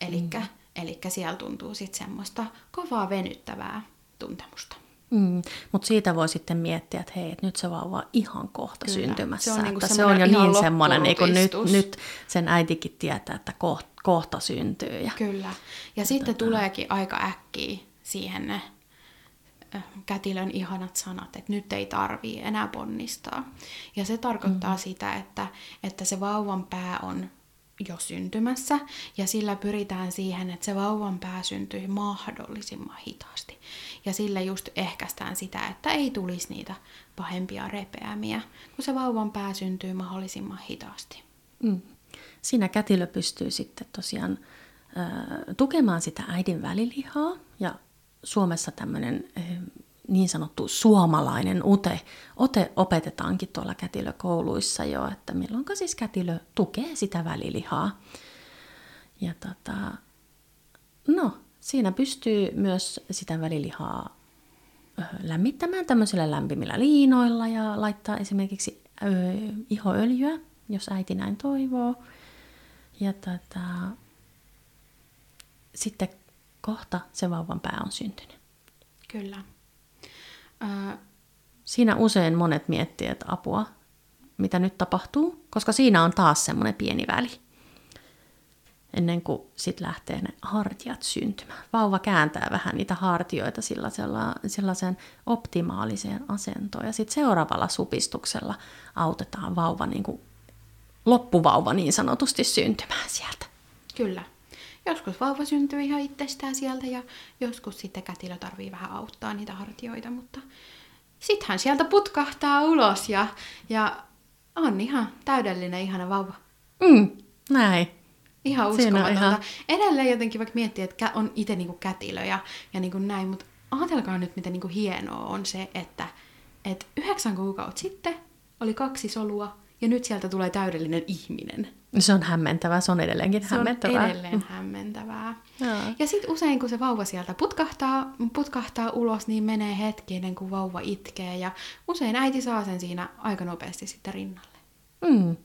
Eli mm. siellä tuntuu sitten semmoista kovaa venyttävää tuntemusta. Mm, Mutta siitä voi sitten miettiä, että hei, et nyt se vauva on ihan kohta Kyllä. syntymässä. Se on, niinku että se on jo niin semmoinen, niin nyt, nyt sen äitikin tietää, että kohta, kohta syntyy. Ja, Kyllä. Ja, sitten tota... tuleekin aika äkkiä siihen ne kätilön ihanat sanat, että nyt ei tarvii enää ponnistaa. Ja se tarkoittaa mm-hmm. sitä, että, että se vauvan pää on jo syntymässä, ja sillä pyritään siihen, että se vauvan pää syntyy mahdollisimman hitaasti. Ja sillä just ehkäistään sitä, että ei tulisi niitä pahempia repeämiä, kun se vauvan pää syntyy mahdollisimman hitaasti. Mm. Siinä kätilö pystyy sitten tosiaan tukemaan sitä äidin välilihaa, ja Suomessa tämmöinen niin sanottu suomalainen ute, ote opetetaankin tuolla kätilökouluissa jo, että milloin siis kätilö tukee sitä välilihaa. Ja tota, no, siinä pystyy myös sitä välilihaa lämmittämään tämmöisillä lämpimillä liinoilla ja laittaa esimerkiksi ihoöljyä, jos äiti näin toivoo. Ja tota, sitten kohta se vauvan pää on syntynyt. Kyllä. Siinä usein monet miettii, että apua, mitä nyt tapahtuu, koska siinä on taas semmoinen pieni väli. Ennen kuin sitten lähtee ne hartiat syntymään. Vauva kääntää vähän niitä hartioita sellaisella, sellaiseen optimaaliseen asentoon. Ja sitten seuraavalla supistuksella autetaan vauva, niin kuin, loppuvauva niin sanotusti syntymään sieltä. Kyllä. Joskus vauva syntyy ihan itsestään sieltä ja joskus sitten kätilö tarvii vähän auttaa niitä hartioita, mutta sitten hän sieltä putkahtaa ulos ja, ja on ihan täydellinen, ihana vauva. Mm, näin. Ihan uskomatonta. Ihan... Edelleen jotenkin vaikka miettii, että on itse niinku kätilö ja, ja niinku näin, mutta ajatelkaa nyt, miten niinku hienoa on se, että et yhdeksän kuukautta sitten oli kaksi solua ja nyt sieltä tulee täydellinen ihminen. Se on hämmentävää, se on edelleenkin se hämmentävää. on edelleen hämmentävää. Ja, ja sitten usein, kun se vauva sieltä putkahtaa, putkahtaa ulos, niin menee hetki ennen kuin vauva itkee. Ja usein äiti saa sen siinä aika nopeasti sitten rinnalle. Mm.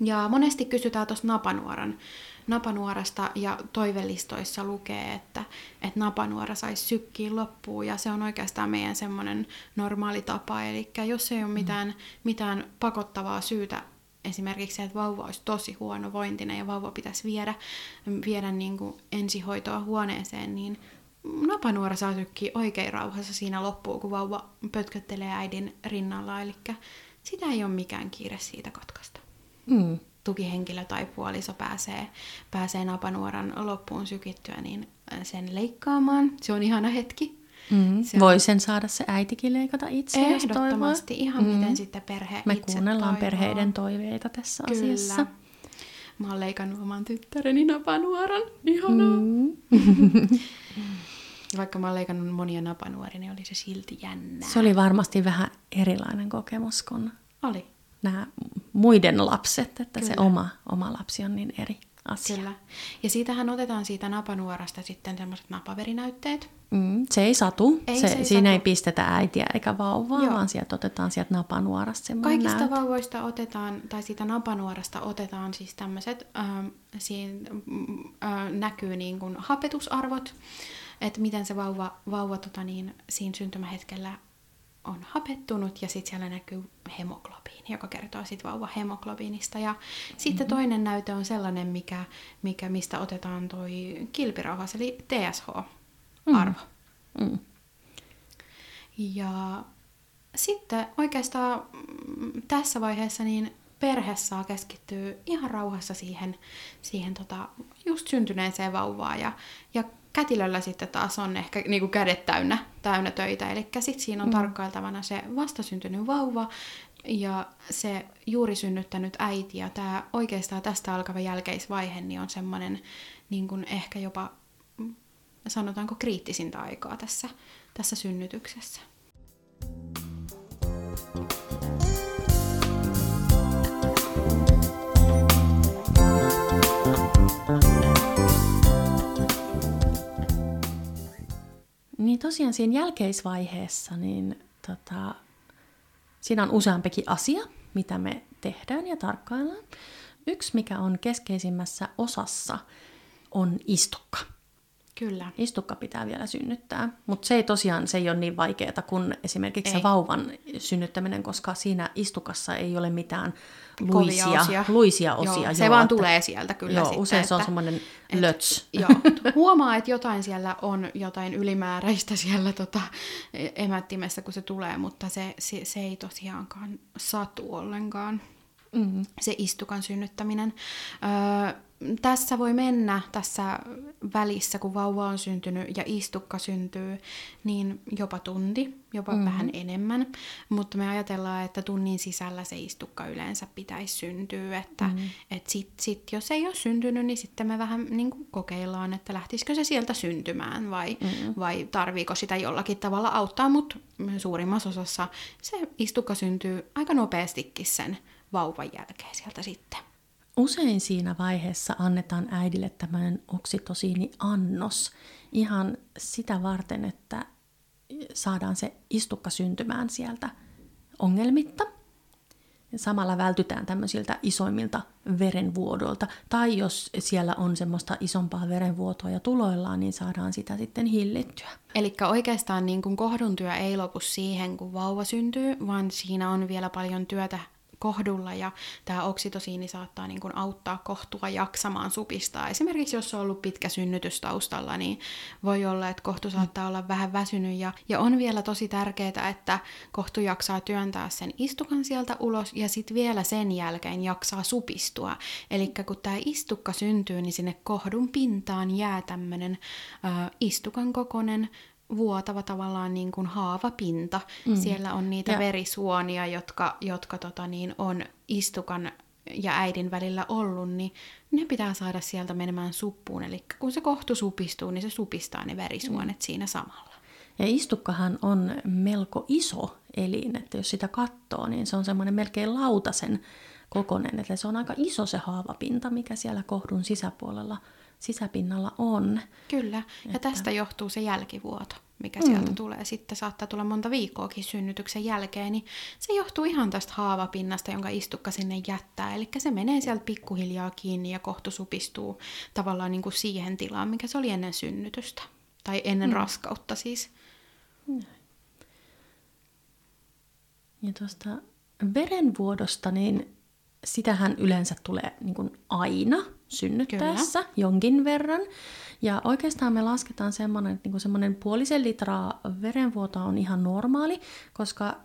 Ja monesti kysytään tuosta napanuoran, napanuorasta ja toivelistoissa lukee, että, että napanuora saisi sykkiin loppuun ja se on oikeastaan meidän semmoinen normaali tapa. Eli jos ei ole mm. mitään, mitään pakottavaa syytä esimerkiksi että vauva olisi tosi huono vointinen ja vauva pitäisi viedä, viedä niin kuin ensihoitoa huoneeseen, niin napanuora saa sykkiä oikein rauhassa siinä loppuun, kun vauva pötköttelee äidin rinnalla. Eli sitä ei ole mikään kiire siitä katkaista. Mm. Tukihenkilö tai puoliso pääsee, pääsee napanuoran loppuun sykittyä, niin sen leikkaamaan. Se on ihana hetki. Mm. Se Voi sen saada se äitikin leikata itse, Ehdottomasti, jos ihan mm. miten sitten perhe Me itse kuunnellaan toivoo. perheiden toiveita tässä Kyllä. asiassa. Mä oon leikannut oman tyttäreni napanuoran. Ihanaa. Mm. Vaikka mä oon leikannut monia napanuoria, niin oli se silti jännää. Se oli varmasti vähän erilainen kokemus kuin oli. Nämä muiden lapset, että Kyllä. se oma, oma lapsi on niin eri. asia. Kyllä. Ja siitähän otetaan siitä napanuorasta sitten semmoiset napaverinäytteet. Mm, se ei satu. Ei, se, se ei siinä satu. ei pistetä äitiä eikä vauvaa, Joo. vaan sieltä otetaan sieltä napanuorasta semmoinen Kaikista näyte. vauvoista otetaan, tai siitä napanuorasta otetaan siis tämmöiset, ähm, siinä äh, näkyy niin kuin hapetusarvot, että miten se vauva, vauva tota niin, siinä syntymähetkellä on hapettunut ja sitten siellä näkyy hemoglobiini, joka kertoo sitten vauva hemoglobiinista. Ja sitten Mhm. toinen näyte on sellainen, mikä, mikä, mistä otetaan toi kilpirauhas, eli TSH-arvo. Mm. Ja sitten oikeastaan mm, tässä vaiheessa niin perhe saa keskittyä ihan rauhassa siihen, siihen tota, just syntyneeseen vauvaan. Ja, ja kätilöllä sitten taas on ehkä niin kuin kädet täynnä, täynnä töitä. Eli sitten siinä on mm. tarkkailtavana se vastasyntynyt vauva ja se juuri synnyttänyt äiti. Ja tämä oikeastaan tästä alkava jälkeisvaihe niin on semmoinen niin kuin ehkä jopa mm, sanotaanko kriittisintä aikaa tässä, tässä synnytyksessä. Niin tosiaan siinä jälkeisvaiheessa, niin tota, siinä on useampikin asia, mitä me tehdään ja tarkkaillaan. Yksi, mikä on keskeisimmässä osassa, on istukka. Kyllä. Istukka pitää vielä synnyttää, mutta se ei tosiaan se ei ole niin vaikeaa kuin esimerkiksi se Ei. vauvan synnyttäminen, koska siinä istukassa ei ole mitään Kovia luisia osia. luisia osia. Joo, se joo, vaan että- tulee sieltä kyllä Joo, sitten, usein se on että- semmoinen löts. Joo, huomaa, että jotain siellä on, jotain ylimääräistä siellä tota, emättimessä, kun se tulee, mutta se, se, se ei tosiaankaan satu ollenkaan, Mm. se istukan synnyttäminen. Öö, tässä voi mennä tässä välissä, kun vauva on syntynyt ja istukka syntyy, niin jopa tunti, jopa mm-hmm. vähän enemmän. Mutta me ajatellaan, että tunnin sisällä se istukka yleensä pitäisi syntyä. Että mm-hmm. et sit, sit, jos ei ole syntynyt, niin sitten me vähän niin kuin kokeillaan, että lähtisikö se sieltä syntymään vai, mm-hmm. vai tarviiko sitä jollakin tavalla auttaa. Mutta suurimmassa osassa se istukka syntyy aika nopeastikin sen vauvan jälkeen sieltä sitten. Usein siinä vaiheessa annetaan äidille tämmöinen oksitosiiniannos ihan sitä varten, että saadaan se istukka syntymään sieltä ongelmitta. Samalla vältytään tämmöisiltä isoimmilta verenvuodolta. Tai jos siellä on semmoista isompaa verenvuotoa ja tuloillaan, niin saadaan sitä sitten hillittyä. Eli oikeastaan niin kuin kohdun työ ei lopu siihen, kun vauva syntyy, vaan siinä on vielä paljon työtä kohdulla ja tämä oksitosiini saattaa niin kuin auttaa kohtua jaksamaan supistaa. Esimerkiksi jos on ollut pitkä synnytys taustalla, niin voi olla, että kohtu saattaa olla vähän väsynyt ja, ja on vielä tosi tärkeää, että kohtu jaksaa työntää sen istukan sieltä ulos ja sitten vielä sen jälkeen jaksaa supistua. Eli kun tämä istukka syntyy, niin sinne kohdun pintaan jää tämmöinen istukan kokoinen vuotava tavallaan niin kuin haavapinta. Mm. Siellä on niitä Ja- verisuonia, jotka, jotka tota niin, on istukan ja äidin välillä ollut, niin ne pitää saada sieltä menemään suppuun. Eli kun se kohtu supistuu, niin se supistaa ne verisuonet mm. siinä samalla. Ja istukkahan on melko iso elin, että jos sitä katsoo, niin se on semmoinen melkein lautasen kokonen, että se on aika iso se haavapinta, mikä siellä kohdun sisäpuolella, sisäpinnalla on. Kyllä, ja tästä johtuu se jälkivuoto, mikä sieltä tulee. Sitten saattaa tulla monta viikkoakin synnytyksen jälkeen, niin se johtuu ihan tästä haavapinnasta, jonka istukka sinne jättää. Eli se menee sieltä pikkuhiljaa kiinni ja kohtu supistuu tavallaan niin kuin siihen tilaan, mikä se oli ennen synnytystä. Tai ennen mm. raskautta siis. Ja tuosta verenvuodosta, niin sitähän yleensä tulee niin kuin aina synnyttäessä Kyllä. jonkin verran. Ja oikeastaan me lasketaan semmoinen, että niin semmoinen puolisen litraa verenvuotoa on ihan normaali, koska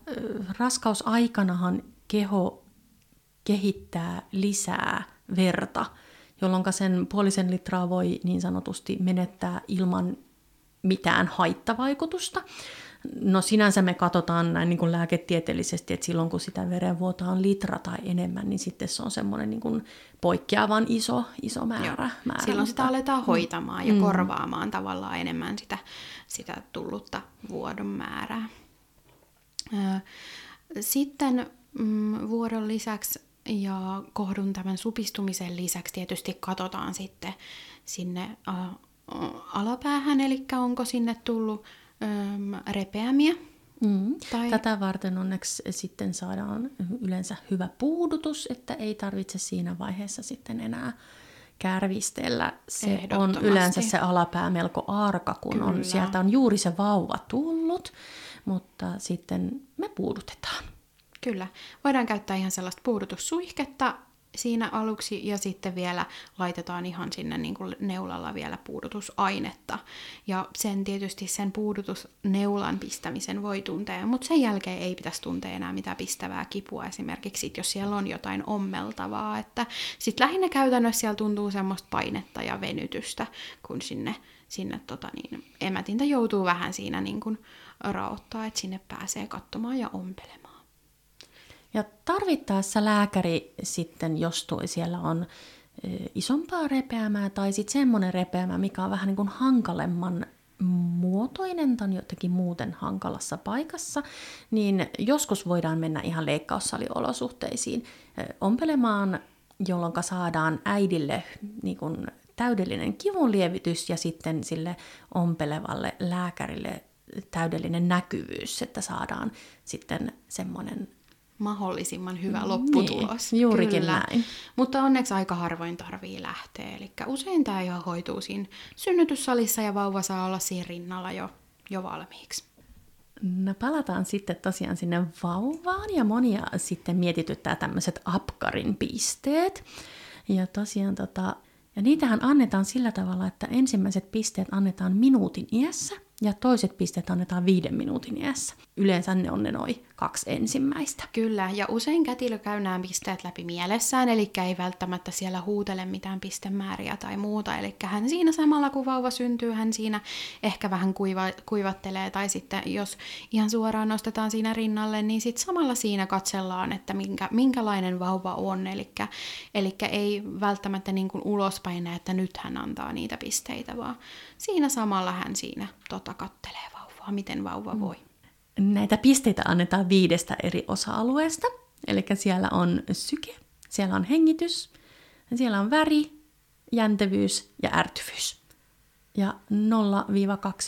raskausaikanahan keho kehittää lisää verta, jolloin sen puolisen litraa voi niin sanotusti menettää ilman mitään haittavaikutusta. No sinänsä me katsotaan näin niin kuin lääketieteellisesti, että silloin kun sitä verenvuotoa on litra tai enemmän, niin sitten se on semmoinen niin kuin poikkeavan iso, iso määrä. määrä Silloin sitä aletaan hoitamaan ja korvaamaan tavallaan enemmän sitä, sitä tullutta vuodon määrää. Sitten mm, vuodon lisäksi ja kohdun tämän supistumisen lisäksi tietysti katsotaan sitten sinne äh, alapäähän, eli onko sinne tullut ähm, repeämiä. Mm. Tai... Tätä varten onneksi sitten saadaan yleensä hyvä puudutus, että ei tarvitse siinä vaiheessa sitten enää kärvistellä. Se on yleensä se alapää melko arka, kun on, sieltä on juuri se vauva tullut, mutta sitten me puudutetaan. Kyllä. Voidaan käyttää ihan sellaista puudutussuihketta siinä aluksi ja sitten vielä laitetaan ihan sinne niin kuin neulalla vielä puudutusainetta. Ja sen tietysti sen puudutusneulan pistämisen voi tuntea, mutta sen jälkeen ei pitäisi tuntea enää mitään pistävää kipua esimerkiksi, sit, jos siellä on jotain ommeltavaa. Että sitten lähinnä käytännössä siellä tuntuu semmoista painetta ja venytystä, kun sinne, sinne tota niin, emätintä joutuu vähän siinä niin kuin raottaa, että sinne pääsee katsomaan ja ompelemaan. Ja tarvittaessa lääkäri sitten, jos tuo siellä on isompaa repeämää tai sitten semmoinen repeämä, mikä on vähän niin kuin hankalemman muotoinen tai jotenkin muuten hankalassa paikassa, niin joskus voidaan mennä ihan leikkaussaliolosuhteisiin ompelemaan, jolloin saadaan äidille niin kuin täydellinen kivunlievitys ja sitten sille ompelevalle lääkärille täydellinen näkyvyys, että saadaan sitten semmoinen mahdollisimman hyvä lopputulos. Niin, juurikin Kyllä. näin. Mutta onneksi aika harvoin tarvii lähteä. Eli usein tämä ihan hoituu siinä synnytyssalissa ja vauva saa olla siinä rinnalla jo, jo valmiiksi. No palataan sitten tosiaan sinne vauvaan ja monia sitten mietityttää tämmöiset apkarin pisteet. Ja tosiaan tota, ja niitähän annetaan sillä tavalla, että ensimmäiset pisteet annetaan minuutin iässä ja toiset pisteet annetaan viiden minuutin iässä. Yleensä ne on ne noin kaksi ensimmäistä. Kyllä, ja usein kätilö käy nämä pisteet läpi mielessään, eli ei välttämättä siellä huutele mitään pistemääriä tai muuta. Eli hän siinä samalla kun vauva syntyy, hän siinä ehkä vähän kuiva, kuivattelee, tai sitten jos ihan suoraan nostetaan siinä rinnalle, niin sitten samalla siinä katsellaan, että minkä, minkälainen vauva on. Eli ei välttämättä niin kuin ulospäin että nyt hän antaa niitä pisteitä, vaan siinä samalla hän siinä tota, kattelee vauvaa, miten vauva mm. voi. Näitä pisteitä annetaan viidestä eri osa-alueesta. Eli siellä on syke, siellä on hengitys, siellä on väri, jäntevyys ja ärtyvyys. Ja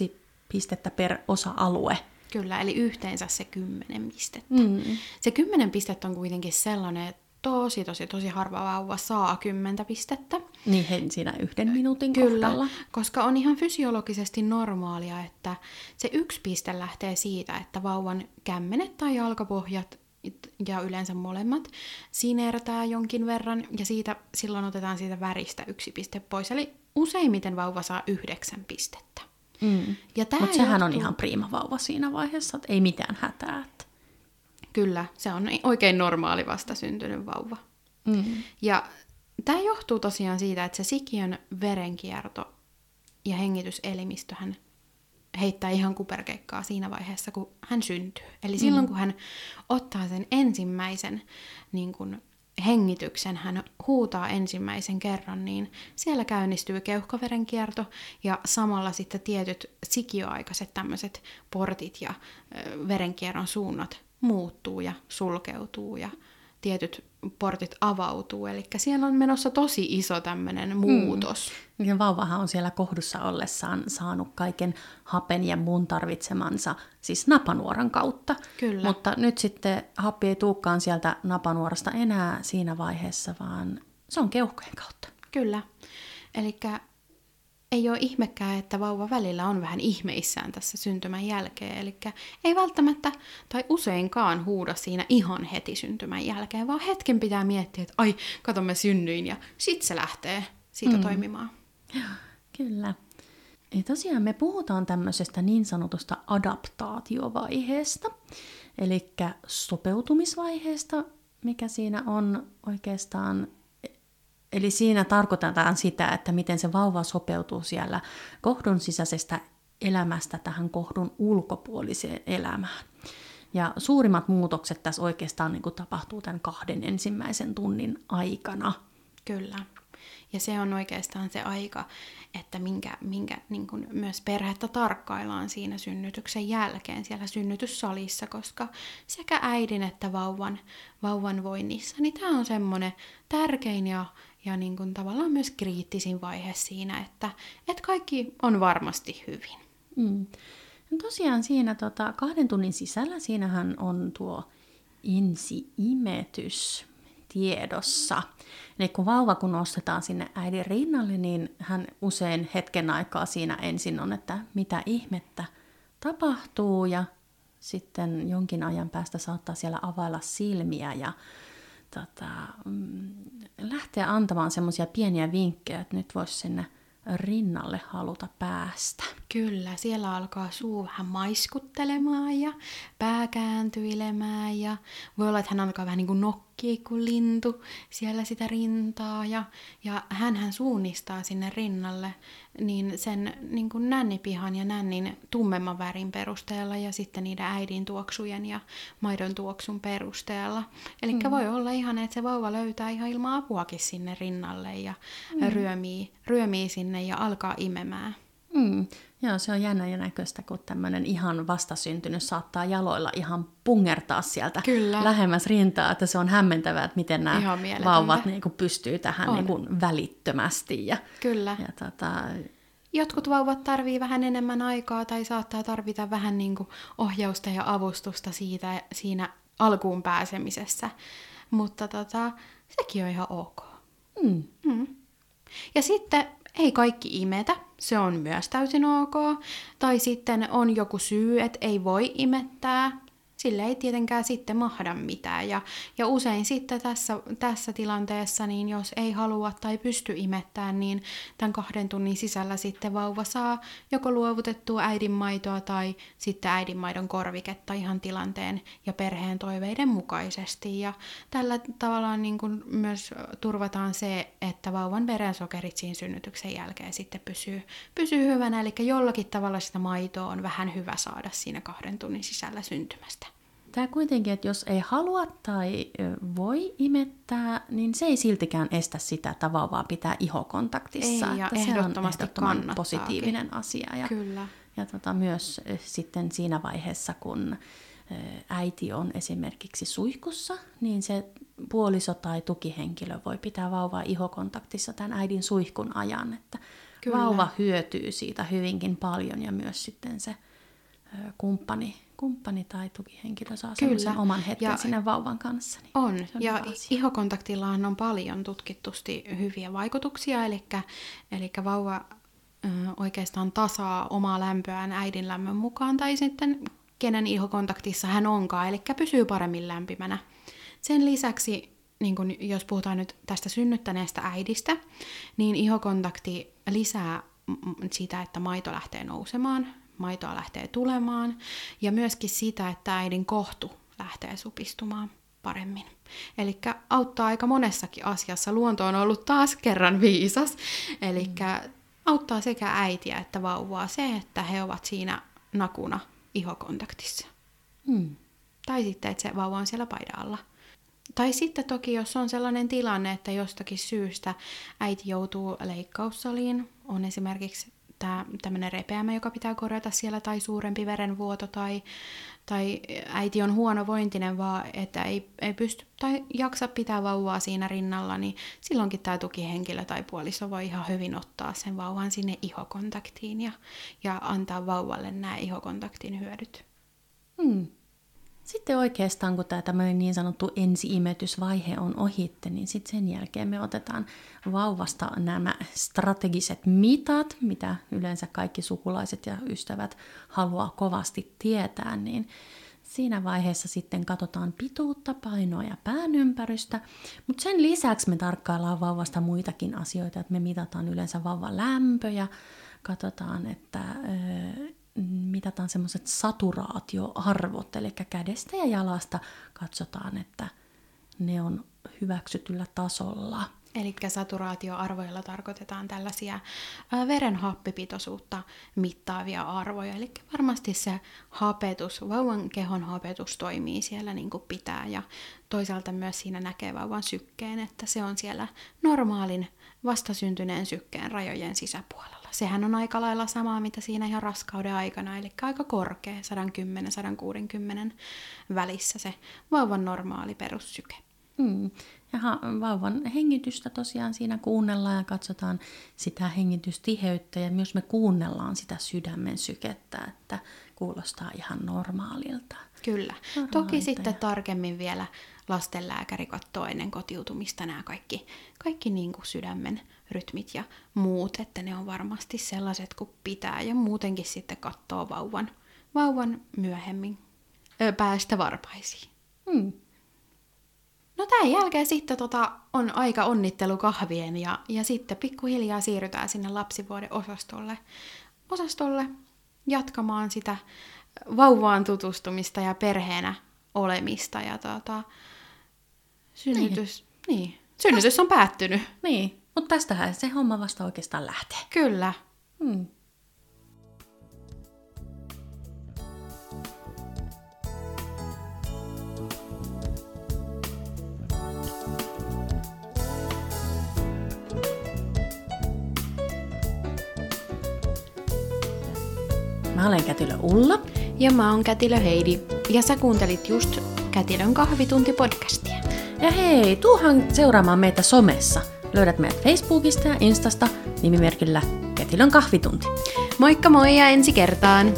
0-2 pistettä per osa-alue. Kyllä, eli yhteensä se kymmenen pistettä. Mm. Se kymmenen pistettä on kuitenkin sellainen, että tosi, tosi, tosi harva vauva saa kymmentä pistettä. Niin he siinä yhden minuutin Kyllä, kohdalla. koska on ihan fysiologisesti normaalia, että se yksi piste lähtee siitä, että vauvan kämmenet tai jalkapohjat ja yleensä molemmat sinertää jonkin verran ja siitä silloin otetaan siitä väristä yksi piste pois. Eli useimmiten vauva saa yhdeksän pistettä. Mm. Mutta sehän johtuu... on ihan prima vauva siinä vaiheessa, että ei mitään hätää. Kyllä, se on oikein normaali vastasyntynyt vauva. Mm. Ja tämä johtuu tosiaan siitä, että se sikiön verenkierto ja hengityselimistöhän heittää ihan kuperkeikkaa siinä vaiheessa, kun hän syntyy. Eli silloin, mm. kun hän ottaa sen ensimmäisen niin kun, hengityksen, hän huutaa ensimmäisen kerran, niin siellä käynnistyy keuhkoverenkierto ja samalla sitten tietyt sikioaikaiset tämmöiset portit ja ö, verenkierron suunnat muuttuu ja sulkeutuu ja tietyt portit avautuu. Eli siellä on menossa tosi iso tämmöinen muutos. Mm. Ja vauvahan on siellä kohdussa ollessaan saanut kaiken hapen ja muun tarvitsemansa, siis napanuoran kautta. Kyllä. Mutta nyt sitten happi ei tuukkaan sieltä napanuorasta enää siinä vaiheessa, vaan se on keuhkojen kautta. Kyllä. Eli ei ole ihmekään, että vauva välillä on vähän ihmeissään tässä syntymän jälkeen. Eli ei välttämättä tai useinkaan huuda siinä ihan heti syntymän jälkeen, vaan hetken pitää miettiä, että ai, kato mä synnyin ja sit se lähtee siitä mm. toimimaan. Kyllä. Ja tosiaan me puhutaan tämmöisestä niin sanotusta adaptaatiovaiheesta, eli sopeutumisvaiheesta, mikä siinä on oikeastaan Eli siinä tarkoitetaan sitä, että miten se vauva sopeutuu siellä kohdun sisäisestä elämästä tähän kohdun ulkopuoliseen elämään. Ja suurimmat muutokset tässä oikeastaan niin kuin tapahtuu tämän kahden ensimmäisen tunnin aikana. Kyllä. Ja se on oikeastaan se aika, että minkä, minkä niin kuin myös perhettä tarkkaillaan siinä synnytyksen jälkeen siellä synnytyssalissa, koska sekä äidin että vauvan, vauvan voinnissa, niin tämä on semmoinen tärkein ja, ja niin kuin tavallaan myös kriittisin vaihe siinä, että, että kaikki on varmasti hyvin. Mm. No tosiaan siinä tota, kahden tunnin sisällä, siinähän on tuo ensi-imetys tiedossa. Eli kun vauva kun nostetaan sinne äidin rinnalle, niin hän usein hetken aikaa siinä ensin on, että mitä ihmettä tapahtuu ja sitten jonkin ajan päästä saattaa siellä availla silmiä ja tota, mm, lähteä antamaan semmoisia pieniä vinkkejä, että nyt voisi sinne rinnalle haluta päästä. Kyllä, siellä alkaa suu vähän maiskuttelemaan ja pää kääntyilemään ja voi olla, että hän alkaa vähän niin kuin nokkii kuin lintu siellä sitä rintaa ja, ja hän suunnistaa sinne rinnalle niin sen niin kuin nännipihan ja nännin tummemman värin perusteella ja sitten niiden äidin tuoksujen ja maidon tuoksun perusteella. Eli mm. voi olla ihan, että se vauva löytää ihan ilman apuakin sinne rinnalle ja mm. ryömii, ryömii sinne ja alkaa imemään. Mm. Joo, se on jännä ja näköistä, kun tämmöinen ihan vastasyntynyt saattaa jaloilla ihan pungertaa sieltä Kyllä. lähemmäs rintaa, että se on hämmentävää, että miten nämä vauvat niin kuin pystyy tähän niin kuin välittömästi. Ja, Kyllä. Ja tota... Jotkut vauvat tarvii vähän enemmän aikaa tai saattaa tarvita vähän niin kuin ohjausta ja avustusta siitä, siinä alkuun pääsemisessä, mutta tota, sekin on ihan ok. Mm. Mm. Ja sitten ei kaikki imetä, se on myös täysin ok. Tai sitten on joku syy, että ei voi imettää, sille ei tietenkään sitten mahda mitään. Ja, ja usein sitten tässä, tässä tilanteessa, niin jos ei halua tai pysty imettämään, niin tämän kahden tunnin sisällä sitten vauva saa joko luovutettua äidinmaitoa tai sitten äidinmaidon korviketta ihan tilanteen ja perheen toiveiden mukaisesti. Ja tällä tavalla niin kuin myös turvataan se, että vauvan verensokerit siinä synnytyksen jälkeen sitten pysyy, pysyy hyvänä. Eli jollakin tavalla sitä maitoa on vähän hyvä saada siinä kahden tunnin sisällä syntymästä. Tämä kuitenkin, että jos ei halua tai voi imettää, niin se ei siltikään estä sitä, että vauvaa pitää ihokontaktissa. Ei, ja että ehdottomasti se on ehdottoman positiivinen asia. Ja, Kyllä. ja tota, myös sitten siinä vaiheessa, kun äiti on esimerkiksi suihkussa, niin se puoliso tai tukihenkilö voi pitää vauvaa ihokontaktissa tämän äidin suihkun ajan, että Kyllä. vauva hyötyy siitä hyvinkin paljon ja myös sitten se kumppani kumppani tai tukihenkilö saa Kyllä. oman hetken ja sinne vauvan kanssa. Niin on, on ja ihokontaktillahan on paljon tutkitusti hyviä vaikutuksia, eli, eli vauva ö, oikeastaan tasaa omaa lämpöään äidin lämmön mukaan, tai sitten kenen ihokontaktissa hän onkaan, eli pysyy paremmin lämpimänä. Sen lisäksi, niin kun, jos puhutaan nyt tästä synnyttäneestä äidistä, niin ihokontakti lisää sitä, että maito lähtee nousemaan, maitoa lähtee tulemaan ja myöskin sitä, että äidin kohtu lähtee supistumaan paremmin. Eli auttaa aika monessakin asiassa. Luonto on ollut taas kerran viisas. Eli mm. auttaa sekä äitiä että vauvaa se, että he ovat siinä nakuna ihokontaktissa. Mm. Tai sitten, että se vauva on siellä paidalla. Tai sitten toki, jos on sellainen tilanne, että jostakin syystä äiti joutuu leikkaussaliin, on esimerkiksi tämä tämmöinen repeämä, joka pitää korjata siellä, tai suurempi verenvuoto, tai, tai äiti on huonovointinen vaan, että ei, ei pysty tai jaksa pitää vauvaa siinä rinnalla, niin silloinkin tämä tukihenkilö tai puoliso voi ihan hyvin ottaa sen vauvan sinne ihokontaktiin ja, ja antaa vauvalle nämä ihokontaktin hyödyt. Hmm. Sitten oikeastaan, kun tämä tämmöinen niin sanottu ensi-imetysvaihe on ohitte, niin sitten sen jälkeen me otetaan vauvasta nämä strategiset mitat, mitä yleensä kaikki sukulaiset ja ystävät haluaa kovasti tietää, niin siinä vaiheessa sitten katsotaan pituutta, painoa ja päänympärystä, mutta sen lisäksi me tarkkaillaan vauvasta muitakin asioita, että me mitataan yleensä vauvan lämpö ja katsotaan, että mitataan semmoiset saturaatioarvot, eli kädestä ja jalasta katsotaan, että ne on hyväksytyllä tasolla. Eli saturaatioarvoilla tarkoitetaan tällaisia veren happipitoisuutta mittaavia arvoja. Eli varmasti se hapetus, vauvan kehon hapetus toimii siellä niin kuin pitää. Ja toisaalta myös siinä näkee vauvan sykkeen, että se on siellä normaalin vastasyntyneen sykkeen rajojen sisäpuolella. Sehän on aika lailla samaa, mitä siinä ihan raskauden aikana, eli aika korkea, 110-160 välissä se vauvan normaali perussyke. Mm. Ja vauvan hengitystä tosiaan siinä kuunnellaan ja katsotaan sitä hengitystiheyttä ja myös me kuunnellaan sitä sydämen sykettä, että kuulostaa ihan normaalilta. Kyllä. Normaalilta Toki sitten tarkemmin vielä lastenlääkäri katsoo ennen kotiutumista nämä kaikki, kaikki niin kuin sydämen rytmit ja muut, että ne on varmasti sellaiset kuin pitää. Ja muutenkin sitten katsoo vauvan, vauvan myöhemmin ö, päästä varpaisiin. Hmm. No tämän jälkeen sitten tota, on aika onnittelukahvien ja, ja sitten pikkuhiljaa siirrytään sinne lapsivuoden osastolle, osastolle jatkamaan sitä vauvaan tutustumista ja perheenä olemista. Ja tota, synnytys, niin. Niin, synnytys on päättynyt. Niin, mutta tästähän se homma vasta oikeastaan lähtee. Kyllä. Hmm. Mä olen Kätilö Ulla. Ja mä oon Kätilö Heidi. Ja sä kuuntelit just Kätilön kahvitunti-podcastia. Ja hei, tuuhan seuraamaan meitä somessa. Löydät meidät Facebookista ja Instasta nimimerkillä Kätilön kahvitunti. Moikka moi ja ensi kertaan!